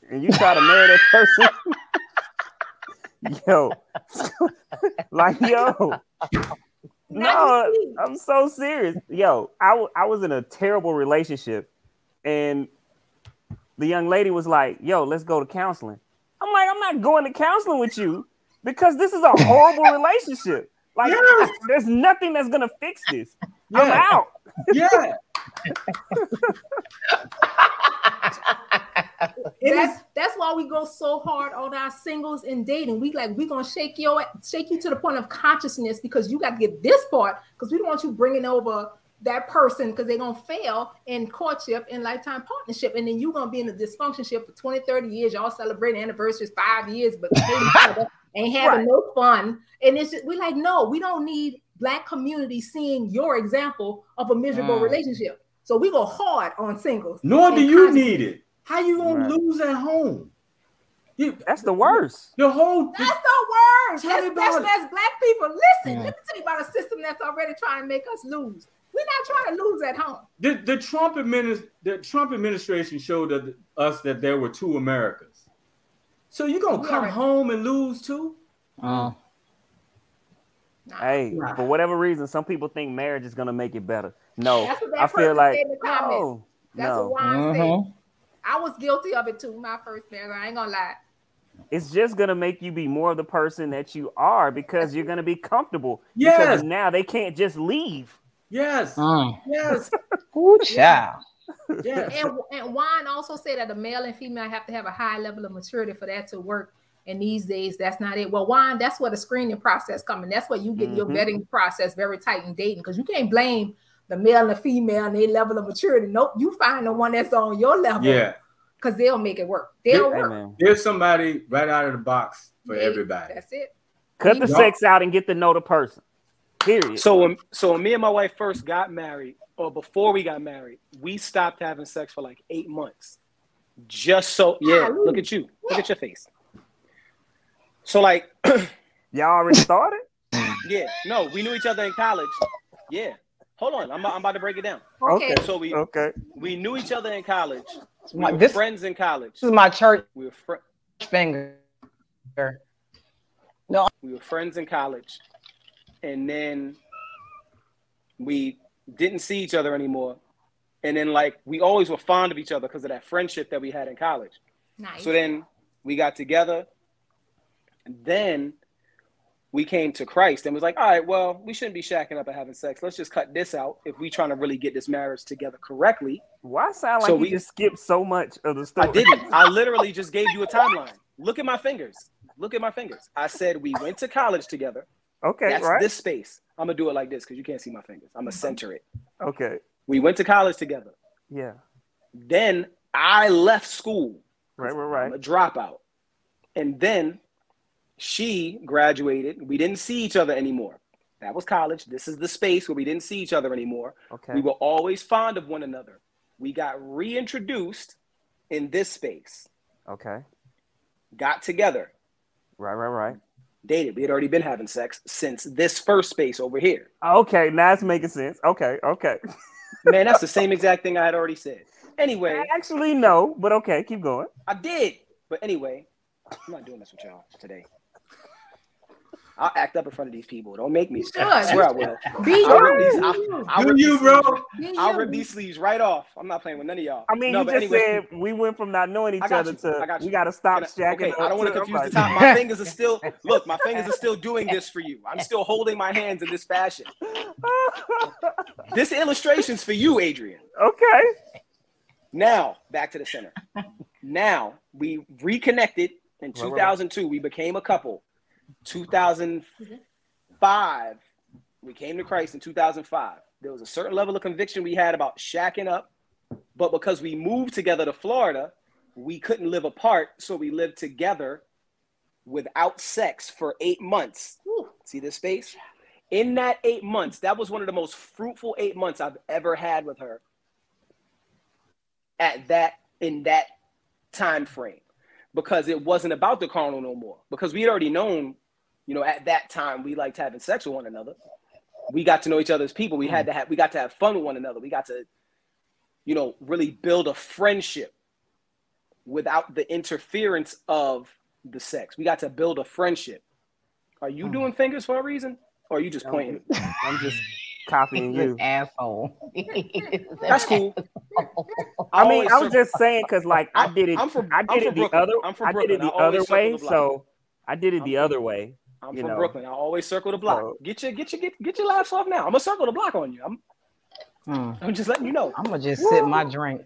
and you try to marry that person, yo, like yo, no, I'm so serious. Yo, I I was in a terrible relationship, and the young lady was like, "Yo, let's go to counseling." I'm like, I'm not going to counseling with you because this is a horrible relationship. Like, Yes. there's nothing that's gonna fix this. I'm Yeah. out. Yeah, That's that's why we go so hard on our singles and dating. We like we gonna shake your shake you to the point of consciousness because you got to get this part because we don't want you bringing over that person because they're gonna fail in courtship and lifetime partnership. And then you're gonna be in a dysfunctionship for 20 30 years. Y'all celebrating anniversaries five years but hating each other, ain't having no fun. And it's just we like no we don't need black community seeing your example of a miserable Mm. relationship so we go hard on singles nor do you consciousness. need it. How you gonna Right. lose at home? You, That's the worst. the whole That's the worst. Tell me about Especially it. black people. Listen, Yeah. let me tell you about a system that's already trying to make us lose. We're not trying to lose at home. the, the Trump administ- the Trump administration showed that- us that there were two Americas. So you're gonna We come already- home and lose too? Mm. Nah. Hey, Nah. for whatever reason, some people think marriage is gonna make it better. No, That's I feel like in the comments. no, That's no. what Juan said. Mhm. I was guilty of it too. My first marriage. I ain't gonna lie. It's just gonna make you be more of the person that you are because you're gonna be comfortable. Yes. Because now they can't just leave. Yes. Mm. Yes. Ooh, child. Yes. And and Juan also said that a male and female have to have a high level of maturity for that to work. And these days, that's not it. Well, Juan, that's where the screening process coming. That's where you get your Mhm. vetting process very tight in dating because you can't blame the male and the female and their level of maturity. Nope, you find the one that's on your level. Yeah. because they'll make it work. They'll Hey, work. There's somebody right out of the box for Yeah, everybody. That's it. Cut the Yeah. sex out and get to know the person. Period. So when so when me and my wife first got married, or before we got married, we stopped having sex for like eight months. Just so yeah, look at you. Look at your face. So like, Y'all already started? yeah, no, we knew each other in college. Yeah. Hold on, I'm, I'm about to break it down. Okay. So we Okay. we knew each other in college. We My- were this, friends in college. this is my church We were fr- finger. we were friends in college, and then we didn't see each other anymore. And then like we always were fond of each other because of that friendship that we had in college. Nice. So then we got together. Then we came to Christ and was like, all right, well, we shouldn't be shacking up and having sex. Let's just cut this out if we're trying to really get this marriage together correctly. Why sound like So you we- just skipped so much of the story? I didn't. I literally just gave you a timeline. Look at my fingers. Look at my fingers. I said we went to college together. Okay, That's right. this space. I'm gonna do it like this because you can't see my fingers. I'm gonna center it. Okay. We went to college together. Yeah. Then I left school. Right, right, I'm right. a dropout. And then she graduated. We didn't see each other anymore. That was college. This is the space where we didn't see each other anymore. Okay. We were always fond of one another. We got reintroduced in this space, Okay. got together, Right, right, right. dated. We had already been having sex since this first space over here. Okay, now it's making sense. Okay, okay. Man, that's the same exact thing I had already said. Anyway, I Actually, no, but okay, keep going. I did. But anyway, I'm not doing this with y'all today. I'll act up in front of these people. Don't make me. You. I swear I will. Be I'll rip you. these, I'll. I'll Do rip you, bro? sleeves- Be I'll you. rip these sleeves right off. I'm not playing with none of y'all. I mean, no, you just anyway, said we went from not knowing each other you. to I got we you. got to stop Can I- shacking okay. I don't want to to- confuse the time. My fingers are still look. My fingers are still doing this for you. I'm still holding my hands in this fashion. This illustration's for you, Adrian. okay. Now back to the center. Now we reconnected in Right, right, right. 2002. We became a couple. 2005, we came to Christ in 2005. There was a certain level of conviction we had about shacking up, but because we moved together to Florida, we couldn't live apart, so we lived together without sex for eight months. Whew. See this space? In that eight months, that was one of the most fruitful eight months I've ever had with her. At that in that time frame, because it wasn't about the carnal no more. Because we had already known, you know, at that time we liked having sex with one another. We got to know each other's people. We had to have we got to have fun with one another. We got to, you know, really build a friendship without the interference of the sex. We got to build a friendship. Are you hmm. doing fingers for a reason? Or are you just pointing? I'm just copying you. asshole. That's cool. I mean, I was just saying because like I did it. I'm from- I I'm did it the Brooklyn. other. I'm from I did it the other way. the. So I did it I'm the from- other way. I'm you from know. Brooklyn. I always circle the block. So- get your get your get get your laughs off now. I'm gonna circle the block on you. I'm Hmm. I'm just letting you know. I'm gonna just sip my drink.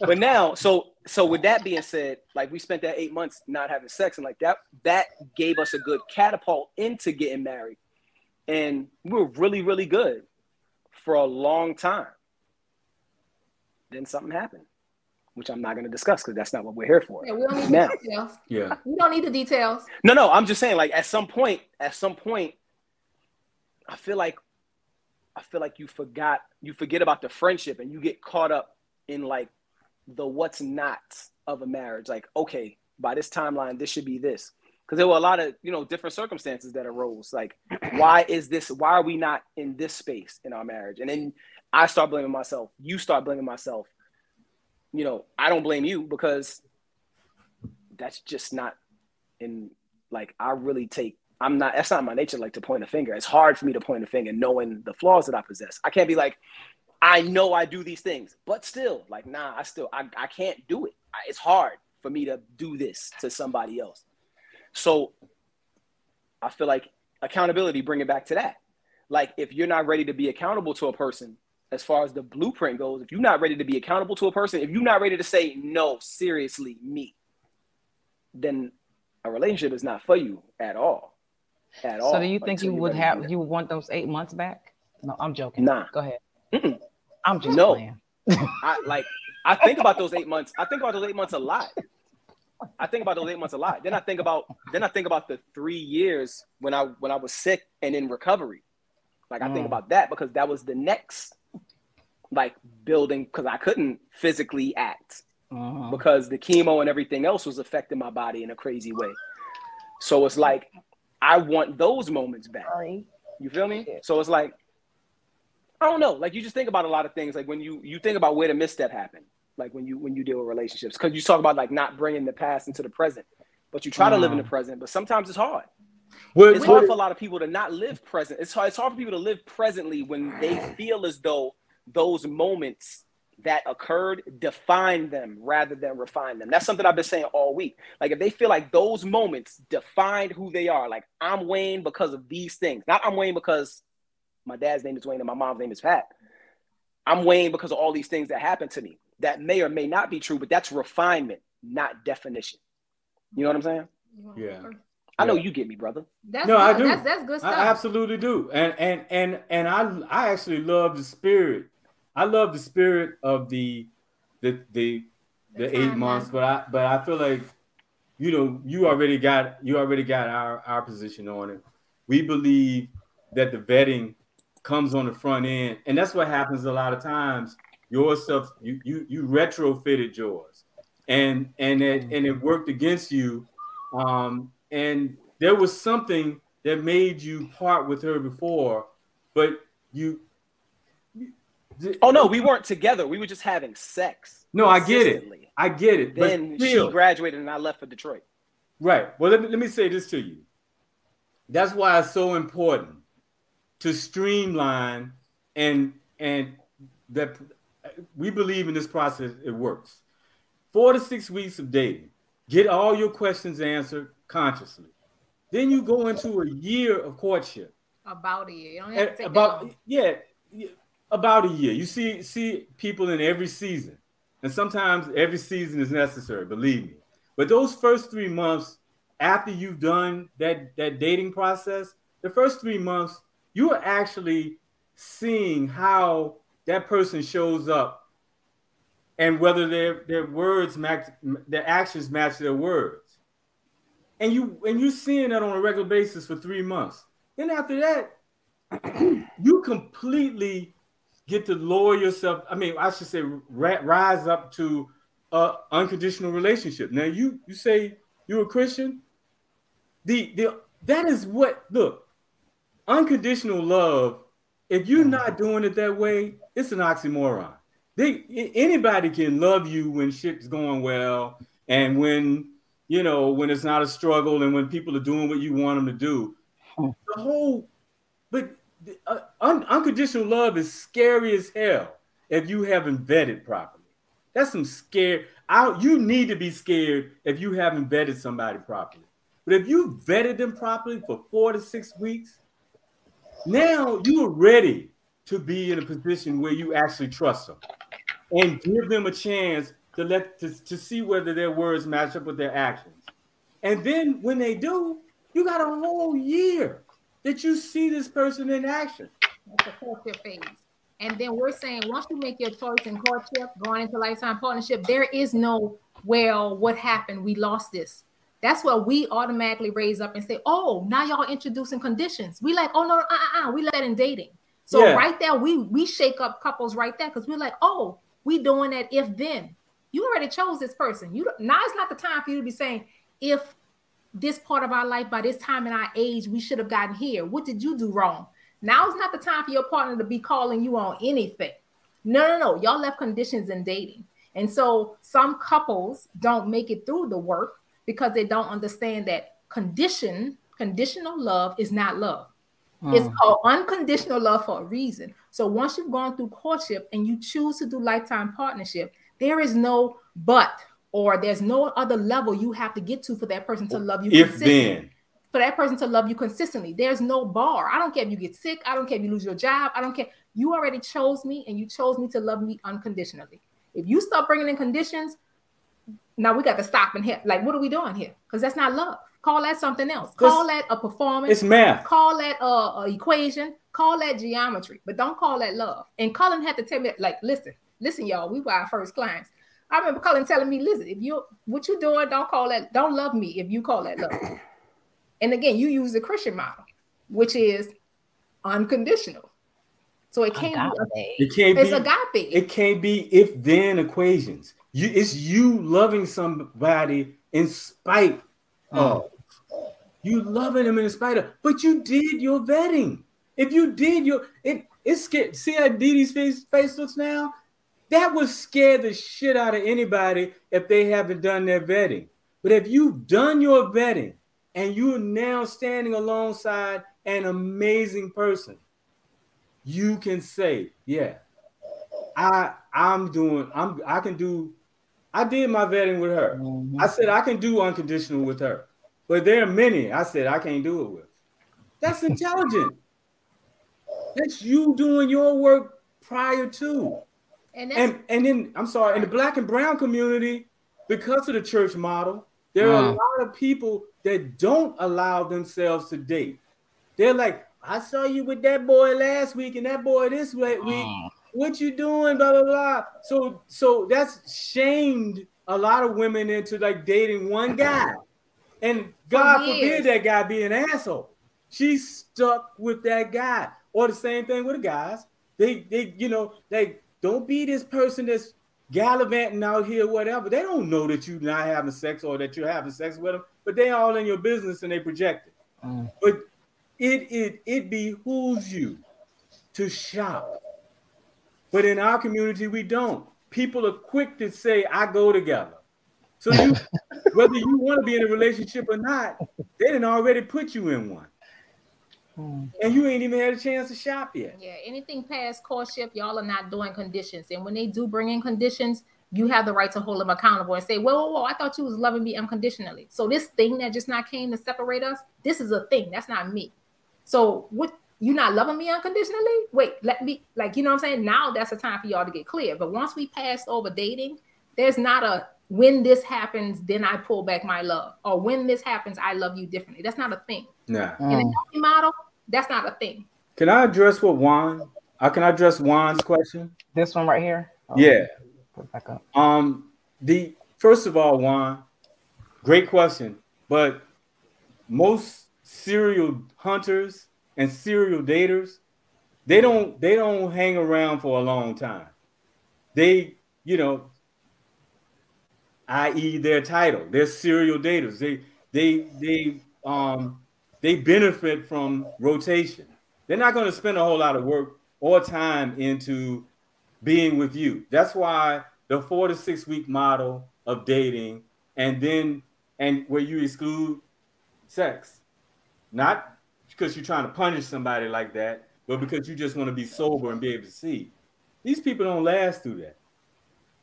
But now, so so with that being said, like we spent that eight months not having sex, and like that that gave us a good catapult into getting married, and we were really really good for a long time. Then something happened, which I'm not going to discuss because that's not what we're here for. Yeah, we don't need Now. the details. Yeah. We don't need the details. No, no, I'm just saying, like at some point, at some point, I feel like I feel like you forgot, you forget about the friendship and you get caught up in like the what's not of a marriage. Like, okay, by this timeline, this should be this. Because there were a lot of, you know, different circumstances that arose. Like, why is this, why are we not in this space in our marriage? And then I start blaming myself. You start blaming myself. You know, I don't blame you because that's just not in like I really take I'm not. That's not my nature. Like to point a finger. It's hard for me to point a finger, knowing the flaws that I possess. I can't be like, I know I do these things, but still, like, nah, I still, I, I can't do it. I, it's hard for me to do this to somebody else. So I feel like accountability, bring it back to that. Like, if you're not ready to be accountable to a person, as far as the blueprint goes, if you're not ready to be accountable to a person, if you're not ready to say, no, seriously, me, then a relationship is not for you at all. At all. So do you think you would have you would want those eight months back? No, I'm joking. Nah. Go ahead. Mm-mm. I'm just No. I like I think about those eight months. I think about those eight months a lot. I think about those eight months a lot. Then I think about then I think about the three years when I when I was sick and in recovery. Like I think Mm. about that because that was the next like building because I couldn't physically act Mhm. because the chemo and everything else was affecting my body in a crazy way. So it's like I want those moments back. You feel me? So it's like I don't know. Like you just think about a lot of things. Like when you you think about where the misstep happened. Like when you when you deal with relationships, because you talk about like not bringing the past into the present, but you try to live in the mm. present. But sometimes it's hard. What, It's hard for a lot of people to not live present. It's hard. It's hard for people to live presently when they feel as though those moments that occurred define them rather than refine them. That's something I've been saying all week. Like if they feel like those moments defined who they are, like I'm Wayne because of these things, not I'm Wayne because my dad's name is Wayne and my mom's name is Pat. I'm Wayne because of all these things that happened to me. That may or may not be true, but that's refinement, not definition. You know what I'm saying? Yeah. I know Yeah. you get me, brother. That's No, I do. That's that's good stuff. I absolutely do. And and and and I I actually love the spirit. I love the spirit of the the the the The eight months, but I but I feel like you know you already got you already got our our position on it. We believe that the vetting comes on the front end, and that's what happens a lot of times. Your stuff you you you retrofitted yours, and and it and it worked against you. Um, and there was something that made you part with her before, but you. Oh no, we weren't together. We were just having sex. No, I get it. I get it. Then still- she graduated and I left for Detroit. Right. Well, let me, let me say this to you. That's why it's so important to streamline and and that we believe in this process. It works. Four to six weeks of dating. Get all your questions answered consciously. Then you go into a year of courtship. about a year. You don't have to eh, take about yeah, about a year. You see see people in every season, and sometimes every season is necessary. Believe me. But those first three months after you've done that that dating process, the first three months you are actually seeing how that person shows up, and whether their their words match their actions match their words, and you and you seeing that on a regular basis for three months. Then after that, you completely get to lower yourself. I mean, I should say, rise up to a unconditional relationship. Now, you you say you're a Christian. The the that is what look unconditional love. If you're not doing it that way, it's an oxymoron. They anybody can love you when shit's going well and when you know when it's not a struggle and when people are doing what you want them to do. The whole, but uh, un- unconditional love is scary as hell if you haven't vetted properly. That's some scare. I, you need to be scared if you haven't vetted somebody properly. But if you vetted them properly for four to six weeks, now you are ready to be in a position where you actually trust them and give them a chance to let to, to see whether their words match up with their actions. And then when they do, you got a whole year that you see this person in action. That's the courtship phase. And then we're saying once you make your choice in courtship, going into lifetime partnership, there is no, well, what happened? We lost this. That's what we automatically raise up and say, oh, now y'all introducing conditions. We like, oh no, uh, uh, uh. we let in dating. So Yeah. right there, we we shake up couples right there because we're like, oh, we doing that if then. You already chose this person. You now it's not the time for you to be saying if this part of our life by this time in our age we should have gotten here. What did you do wrong? Now is not the time for your partner to be calling you on anything. No, no, no. Y'all left conditions in dating. And so some couples don't make it through the work because they don't understand that condition conditional love is not love. Mm. It's called unconditional love for a reason. So once you've gone through courtship and you choose to do lifetime partnership, there is no but or there's no other level you have to get to for that person to love you. If then for that person to love you consistently. There's no bar. I don't care if you get sick. I don't care if you lose your job. I don't care. You already chose me and you chose me to love me unconditionally. If you start bringing in conditions, now we got to stop and hit. Like, what are we doing here? Because that's not love. Call that something else. Call that a performance. It's math. Call that a, a, equation. Call that geometry. But don't call that love. And Cullen had to tell me, like, listen, listen, y'all. We were our first clients. I remember Cullen telling me, listen, if you what you doing, don't call that, don't love me if you call that love. And again, you use the Christian model, which is unconditional. So it can't agape. be. It can't it's be. agape. It can't be if then equations. You, it's you loving somebody in spite mm. of. You loving them in spite of, but you did your vetting. If you did your, it it's scared. See how Didi's face face looks now. That would scare the shit out of anybody if they haven't done their vetting. But if you've done your vetting, and you're now standing alongside an amazing person, you can say, yeah, I I'm doing I'm I can do I did my vetting with her. Mm-hmm. I said I can do unconditional with her. But there are many I said I can't do it with. That's intelligent. That's you doing your work prior to. And, and and then I'm sorry, in the black and brown community, because of the church model, there are a mm. lot of people that don't allow themselves to date. They're like, I saw you with that boy last week and that boy this week. Mm. What you doing? Blah blah blah. So so that's shamed a lot of women into like dating one guy. And God forbid that guy be an asshole. She's stuck with that guy. Or the same thing with the guys. They they you know they don't be this person that's gallivanting out here, whatever. They don't know that you're not having sex or that you're having sex with them, but they all in your business and they project it. Mm. But it it it behooves you to shop. But in our community, we don't. People are quick to say, I go together. So you whether you want to be in a relationship or not, they didn't already put you in one. Hmm. And you ain't even had a chance to shop yet. Yeah, anything past courtship, y'all are not doing conditions. And when they do bring in conditions, you have the right to hold them accountable and say, whoa, whoa, whoa, I thought you was loving me unconditionally. So this thing that just not came to separate us, this is a thing. That's not me. So what you not loving me unconditionally? Wait, let me like you know what I'm saying? Now that's the time for y'all to get clear. But once we passed over dating, there's not a when this happens, then I pull back my love, or when this happens, I love you differently. That's not a thing. Yeah. In a mm. healthy model, that's not a thing. Can I address what Juan? Uh, can I address Juan's question? This one right here. Oh, yeah. Put back up. Um. The first of all, Juan, great question, but most serial hunters and serial daters, they don't they don't hang around for a long time. They, you know, i.e., their title, they're serial daters. They they they um they benefit from rotation. They're not going to spend a whole lot of work or time into being with you. That's why the four to six week model of dating and then and where you exclude sex, not because you're trying to punish somebody like that, but because you just want to be sober and be able to see. These people don't last through that.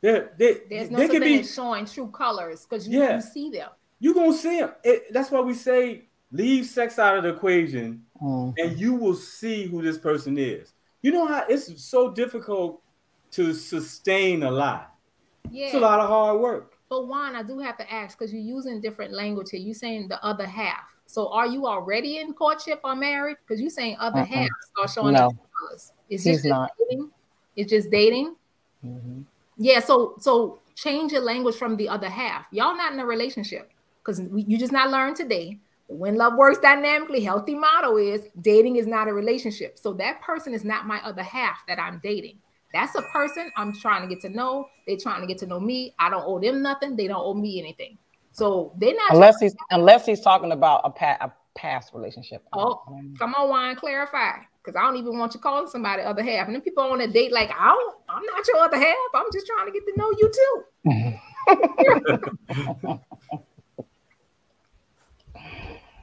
They're, they, There's no they can be showing true colors because you, yeah, you see them. You're gonna see them. It, that's why we say leave sex out of the equation, mm. and you will see who this person is. You know how it's so difficult to sustain a lie. Yeah. It's a lot of hard work. But Juan, I do have to ask because you're using different language here. You're saying the other half. So are you already in courtship or married? Because you're saying other mm-hmm. half start showing no. colors. Is just not. dating? It's just dating. Mm-hmm. Yeah. So so change your language from the other half. Y'all not in a relationship because you just not learned today when love works dynamically, healthy model is dating is not a relationship. So that person is not my other half that I'm dating. That's a person I'm trying to get to know. They're trying to get to know me. I don't owe them nothing. They don't owe me anything. So they're not unless he's unless he's talking about a, pa- a past relationship. Oh, come on, Juan, clarify. Because I don't even want you calling somebody other half. And then people on a date like, I don't, I'm not your other half. I'm just trying to get to know you too.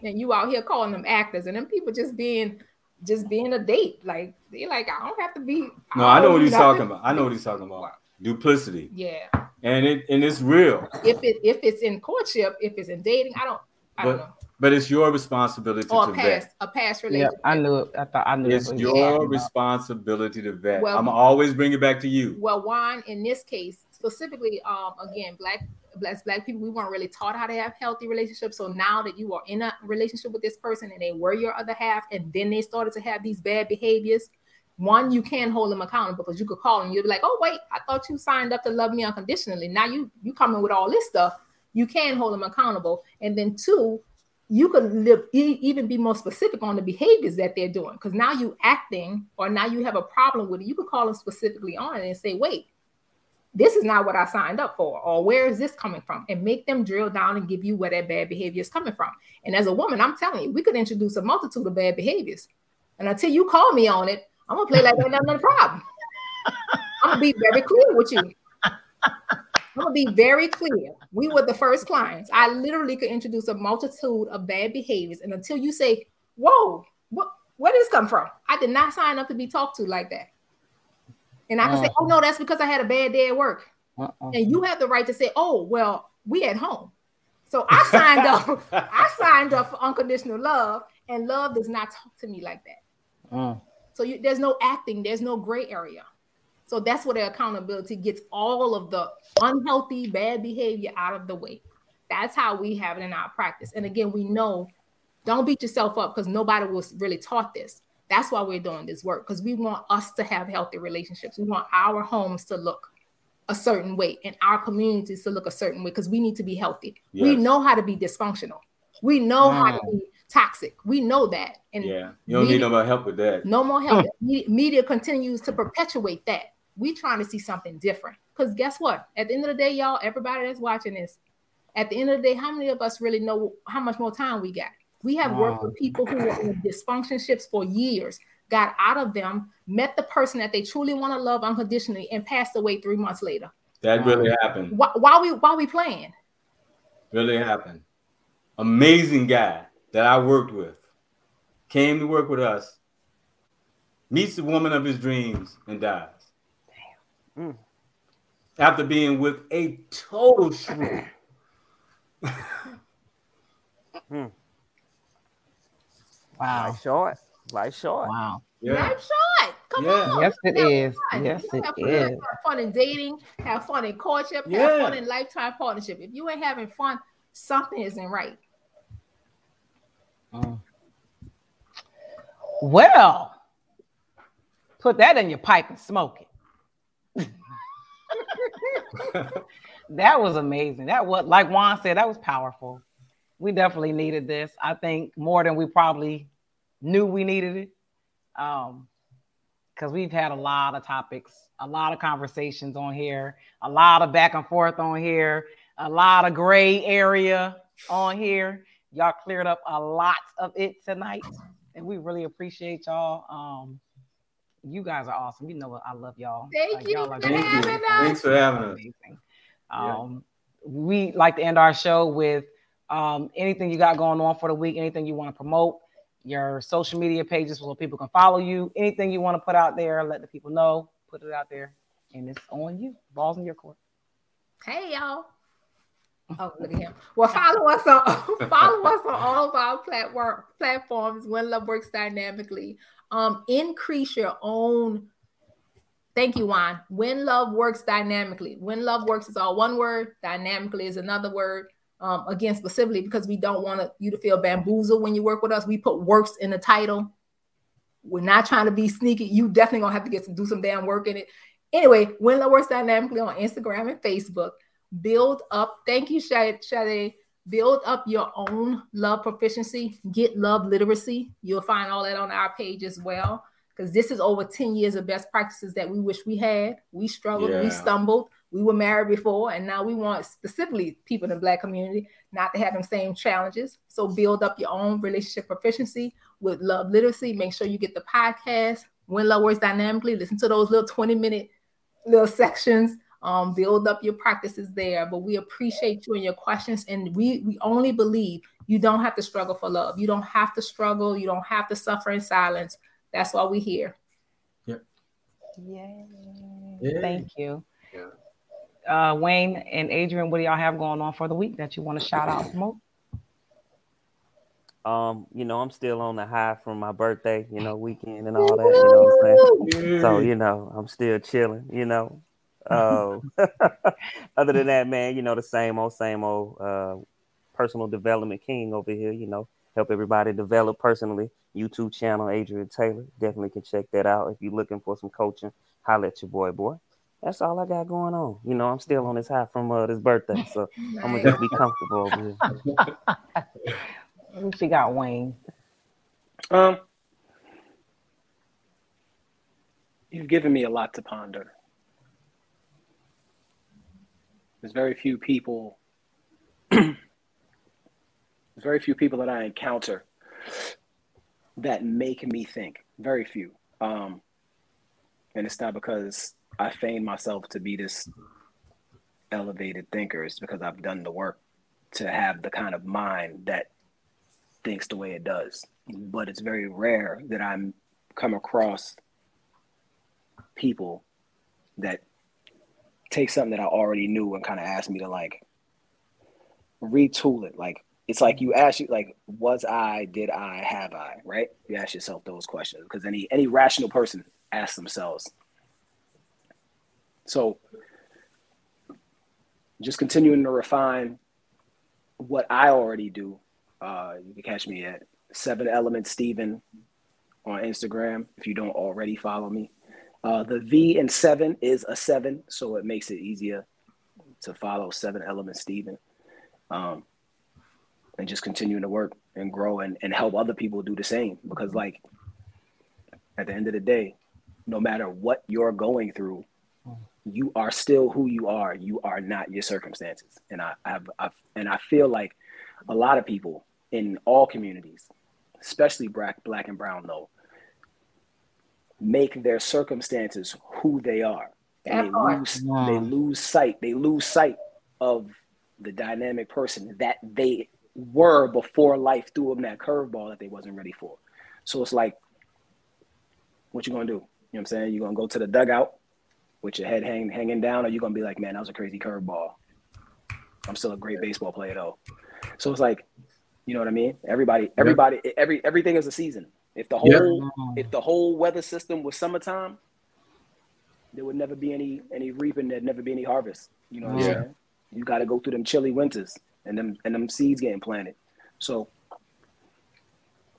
and you out here calling them actors, and then people just being just being a date. Like they're like, I don't have to be. No, I know what he's talking about. I know what he's talking about. Duplicity. Yeah. And it and it's real. If it if it's in courtship, if it's in dating, I don't. I but, don't know. But it's your responsibility or to a past vet. a past Yeah, relationship. I knew it. I thought I knew It's it. your responsibility to vet. Well- I'm always bring it back to you. Well, Juan, in this case, specifically, um, again, black black black people, we weren't really taught how to have healthy relationships. So now that you are in a relationship with this person and they were your other half, and then they started to have these bad behaviors, one, you can hold them accountable because you could call them, you'll be like, oh wait, I thought you signed up to love me unconditionally. Now you you coming with all this stuff. You can hold them accountable, and then two, you could live even be more specific on the behaviors that they're doing because now you acting or now you have a problem with it you could call them specifically on it and say wait this is not what i signed up for or where is this coming from? and make them drill down and give you where that bad behavior is coming from. And as a woman i'm telling you we could introduce a multitude of bad behaviors. And until you call me on it i'm gonna play like nothing a problem. I'm gonna be very clear with you I'm gonna be very clear. We were the first clients. I literally could introduce a multitude of bad behaviors, and until you say, "Whoa, what, where did this come from?" I did not sign up to be talked to like that. And I can say, "Oh no, that's because I had a bad day at work." Uh-uh. And you have the right to say, "Oh well, we at home." So I signed up. I signed up for unconditional love, and love does not talk to me like that. Mm. So you, there's no acting, there's no gray area. So that's where the accountability gets all of the unhealthy, bad behavior out of the way. That's how we have it in our practice. And again, we know don't beat yourself up because nobody was really taught this. That's why we're doing this work because we want us to have healthy relationships. We want our homes to look a certain way and our communities to look a certain way because we need to be healthy. We know how to be dysfunctional. We know how to mm. be toxic. We know that. And Yeah. You don't need no more help with that. no more help. Me- Media continues to perpetuate that. We trying to see something different. Because guess what? At the end of the day, y'all, everybody that's watching this, at the end of the day, how many of us really know how much more time we got? We have worked with people who were in dysfunctionships for years, got out of them, met the person that they truly want to love unconditionally, and passed away three months later. That really happened. Why, why we why we playing? Really happened. Amazing guy that I worked with came to work with us, meets the woman of his dreams, and dies. Mm. After being with a total shrew. Wow. Life short. Life short. Wow. Yeah. Life short. Come Yeah. on. Yes, it Have is. fun. Yes, You it have fun. is. Have fun in dating, have fun in courtship, have Yeah. fun in lifetime partnership. If you ain't having fun, something isn't right. Mm. Well, put that in your pipe and smoke it. That was amazing. That was like Juan said, that was powerful. We definitely needed this. I think more than we probably knew we needed it. Um, because we've had a lot of topics, a lot of conversations on here, a lot of back and forth on here, a lot of gray area on here. Y'all cleared up a lot of it tonight, and we really appreciate y'all. Um, you guys are awesome. You know what? I love y'all. Thank you y'all are for Thank having you. us. Thanks for having us. amazing. Yeah. Um, we like to end our show with um, anything you got going on for the week, anything you want to promote, your social media pages so people can follow you, anything you want to put out there, let the people know, put it out there, and it's on you. Balls in your court. Hey y'all. Oh, look at him. Well, follow us on follow us on all of our platform platforms. When Love Works Dynamically. Um, increase your own. Thank you, Juan. When love works dynamically. When love works is all one word. Dynamically is another word. Um, again, specifically because we don't want you to feel bamboozled when you work with us. We put works in the title. We're not trying to be sneaky. You definitely gonna have to get to do some damn work in it. Anyway, When Love Works Dynamically on Instagram and Facebook. Build up. Thank you, Shade. Build up your own love proficiency. Get love literacy. You'll find all that on our page as well. Because this is over 10 years of best practices that we wish we had. We struggled, we stumbled. We were married before, and now we want specifically people in the Black community not to have the same challenges. So build up your own relationship proficiency with love literacy. Make sure you get the podcast. When Love Works Dynamically, listen to those little 20 minute little sections um, build up your practices there. But we appreciate you and your questions, and we we only believe you don't have to struggle for love. You don't have to struggle. You don't have to suffer in silence. That's why we're here. Yay. Yay. Thank you. Yeah. Uh, Wayne and Adrian, what do y'all have going on for the week that you want to shout out promote? Um, you know, I'm still on the high from my birthday, you know, weekend and all that, you know what I'm saying? So, you know, I'm still chilling, you know. Uh, other than that, man, you know, the same old, same old uh, personal development king over here, you know, help everybody develop personally. YouTube channel, Adrian Taylor. Definitely can check that out if you're looking for some coaching. Holla at your boy, boy. That's all I got going on. You know, I'm still on this high from uh, this birthday, so nice. I'm gonna just be comfortable over here. She got Wayne. Um, you've given me a lot to ponder. There's very few people. there's very few people that I encounter that make me think. Very few. Um, and it's not because I feign myself to be this elevated thinker. It's because I've done the work to have the kind of mind that thinks the way it does. But it's very rare that I'm come across people that take something that I already knew and kind of ask me to like retool it. Like it's like you ask you like, was I, did I, have I, right? You ask yourself those questions because any any rational person asks themselves. So just continuing to refine what I already do uh, you can catch me at Seven Element Steven on Instagram if you don't already follow me. Uh, the V in seven is a seven, so it makes it easier to follow Seven Element Stephen. Um, and just continuing to work and grow and, and help other people do the same. Because, like, at the end of the day, no matter what you're going through, you are still who you are. You are not your circumstances. And I, I've, I've and I feel like a lot of people in all communities, especially black, black and brown, though, make their circumstances who they are, and they lose wow. they lose sight they lose sight of the dynamic person that they were before life threw them that curveball that they wasn't ready for. So it's like, what you gonna do? You know what I'm saying? You gonna go to the dugout with your head hang, hanging down, or you gonna be like, man, that was a crazy curveball. I'm still a great baseball player though. So it's like you know what I mean? Everybody, everybody, every everything is a season. If the whole if the whole weather system was summertime, there would never be any any reaping. There'd never be any harvest. You know what yeah. I'm saying? You got to go through them chilly winters and them and them seeds getting planted. So, you know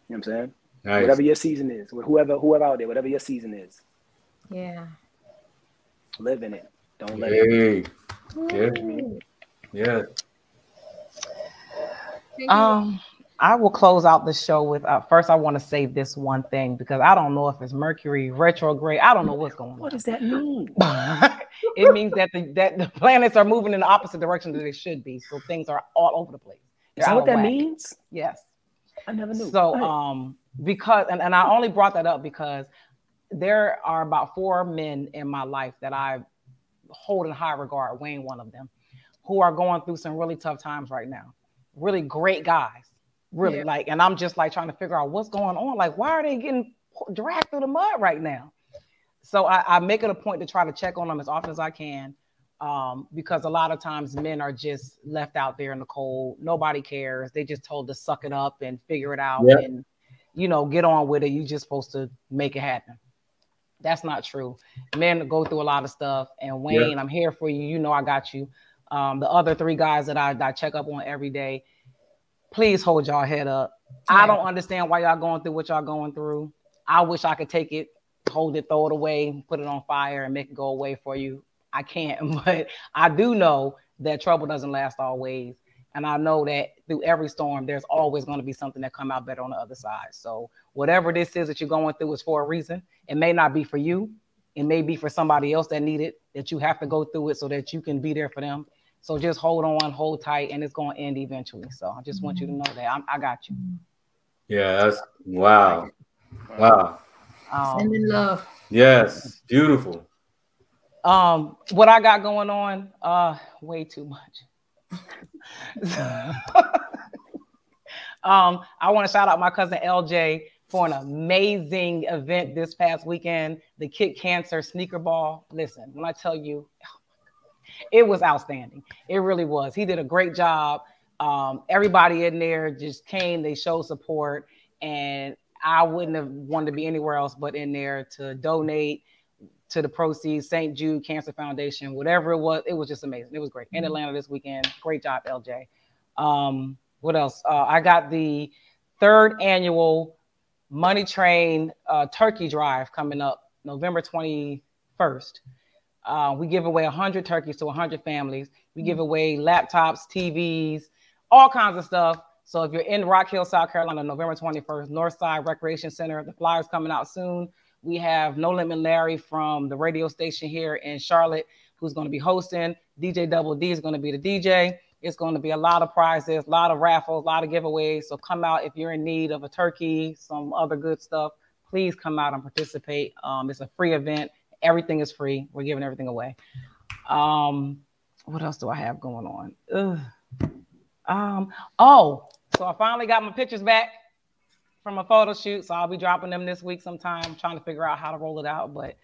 what I'm saying? Nice. Whatever your season is, whoever whoever out there, whatever your season is. Yeah. Live in it. Don't let hey. it. Yeah. Yeah. Um, I will close out the show with uh, first. I want to say this one thing because I don't know if it's Mercury retrograde. I don't know what's going on. What does that mean? it means that the that the planets are moving in the opposite direction that they should be. So things are all over the place. They're Is that what that whack. means? Yes. I never knew. So um because and, and I only brought that up because there are about four men in my life that I hold in high regard, Wayne one of them, who are going through some really tough times right now really great guys, really yeah. like, and I'm just like trying to figure out what's going on. Like, why are they getting dragged through the mud right now? So I, I make it a point to try to check on them as often as I can, um, because a lot of times men are just left out there in the cold. Nobody cares. They just told to suck it up and figure it out yep. and you know get on with it. You're just supposed to make it happen. That's not true. Men go through a lot of stuff. And Wayne, yep. I'm here for you. You know I got you um, the other three guys that I, that I check up on every day. Please hold y'all head up. Yeah. I don't understand why y'all going through what y'all going through. I wish I could take it, hold it, throw it away, put it on fire, and make it go away for you. I can't, but I do know that trouble doesn't last always. And I know that through every storm, there's always going to be something that come out better on the other side. So whatever this is that you're going through is for a reason. It may not be for you. It may be for somebody else that need it, that you have to go through it so that you can be there for them. So just hold on, hold tight, and it's going to end eventually. So I just want you to know that I'm, i got you. Yeah, that's wow, wow. Um, Send in love. Yes, beautiful. Um, what I got going on, uh, way too much. um, I want to shout out my cousin LJ for an amazing event this past weekend, the Kick Cancer Sneaker Ball. Listen, when I tell you, it was outstanding. It really was. He did a great job. Um, everybody in there just came, they showed support, and I wouldn't have wanted to be anywhere else but in there to donate to the proceeds, St. Jude Cancer Foundation, whatever it was. It was just amazing. It was great. In mm-hmm. Atlanta this weekend. Great job, LJ. Um, what else? Uh, I got the third annual Money Train uh, Turkey Drive coming up November 21st. Uh, we give away 100 turkeys to 100 families. We give mm-hmm. away laptops, TVs, all kinds of stuff. So if you're in Rock Hill, South Carolina, November 21st, Northside Recreation Center, the flyers coming out soon. We have No Limit Larry from the radio station here in Charlotte, who's going to be hosting. DJ Double D is going to be the DJ. It's going to be a lot of prizes, a lot of raffles, a lot of giveaways. So come out if you're in need of a turkey, some other good stuff. Please come out and participate. Um, it's a free event. Everything is free. We're giving everything away. Um, what else do I have going on? Ugh. Um, oh, so I finally got my pictures back from a photo shoot. So I'll be dropping them this week sometime. I'm trying to figure out how to roll it out, but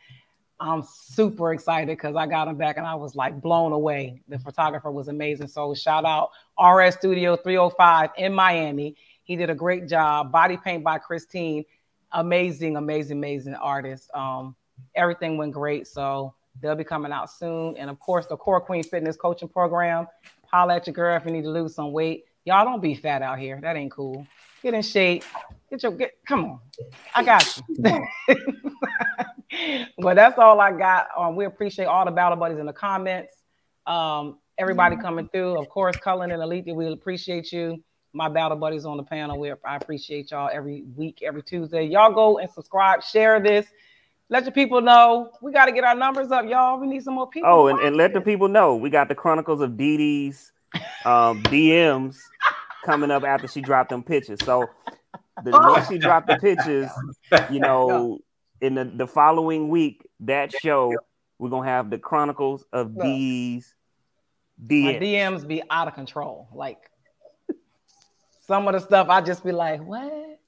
I'm super excited because I got them back and I was like blown away. The photographer was amazing. So shout out RS Studio 305 in Miami. He did a great job. Body paint by Christine. Amazing, amazing, amazing artist. Um, everything went great. So they'll be coming out soon. And of course, the Core Queen Fitness Coaching Program. Holla at your girl if you need to lose some weight. Y'all don't be fat out here. That ain't cool. Get in shape. Get your get. Come on, I got you. but that's all I got. Um, we appreciate all the battle buddies in the comments. Um, everybody coming through. Of course, Cullen and Elitia, we appreciate you. My battle buddies on the panel. We I appreciate y'all every week, every Tuesday. Y'all go and subscribe, share this. Let your people know we got to get our numbers up, y'all. We need some more people. Oh, and, and let the people know we got the Chronicles of Dee Dee's um, DMs coming up after she dropped them pictures. So the once she dropped the pictures, you know, in the, the following week, that show, we're gonna have the Chronicles of D's DMs. My DMs be out of control. Like some of the stuff I just be like, what?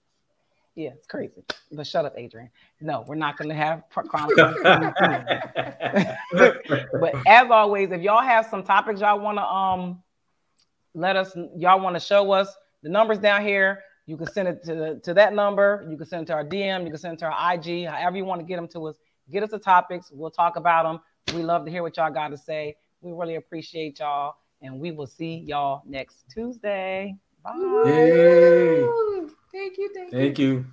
Yeah, it's crazy. But shut up, Adrian. No, we're not going to have but as always, if y'all have some topics y'all want to um let us y'all want to show us the numbers down here. You can send it to, the, to that number. You can send it to our dm you can send it to our ig however you want to get them to us get us the topics. We'll talk about them we love to hear what y'all got to say. We really appreciate y'all and we will see y'all next tuesday bye Yay. thank you thank, thank you. you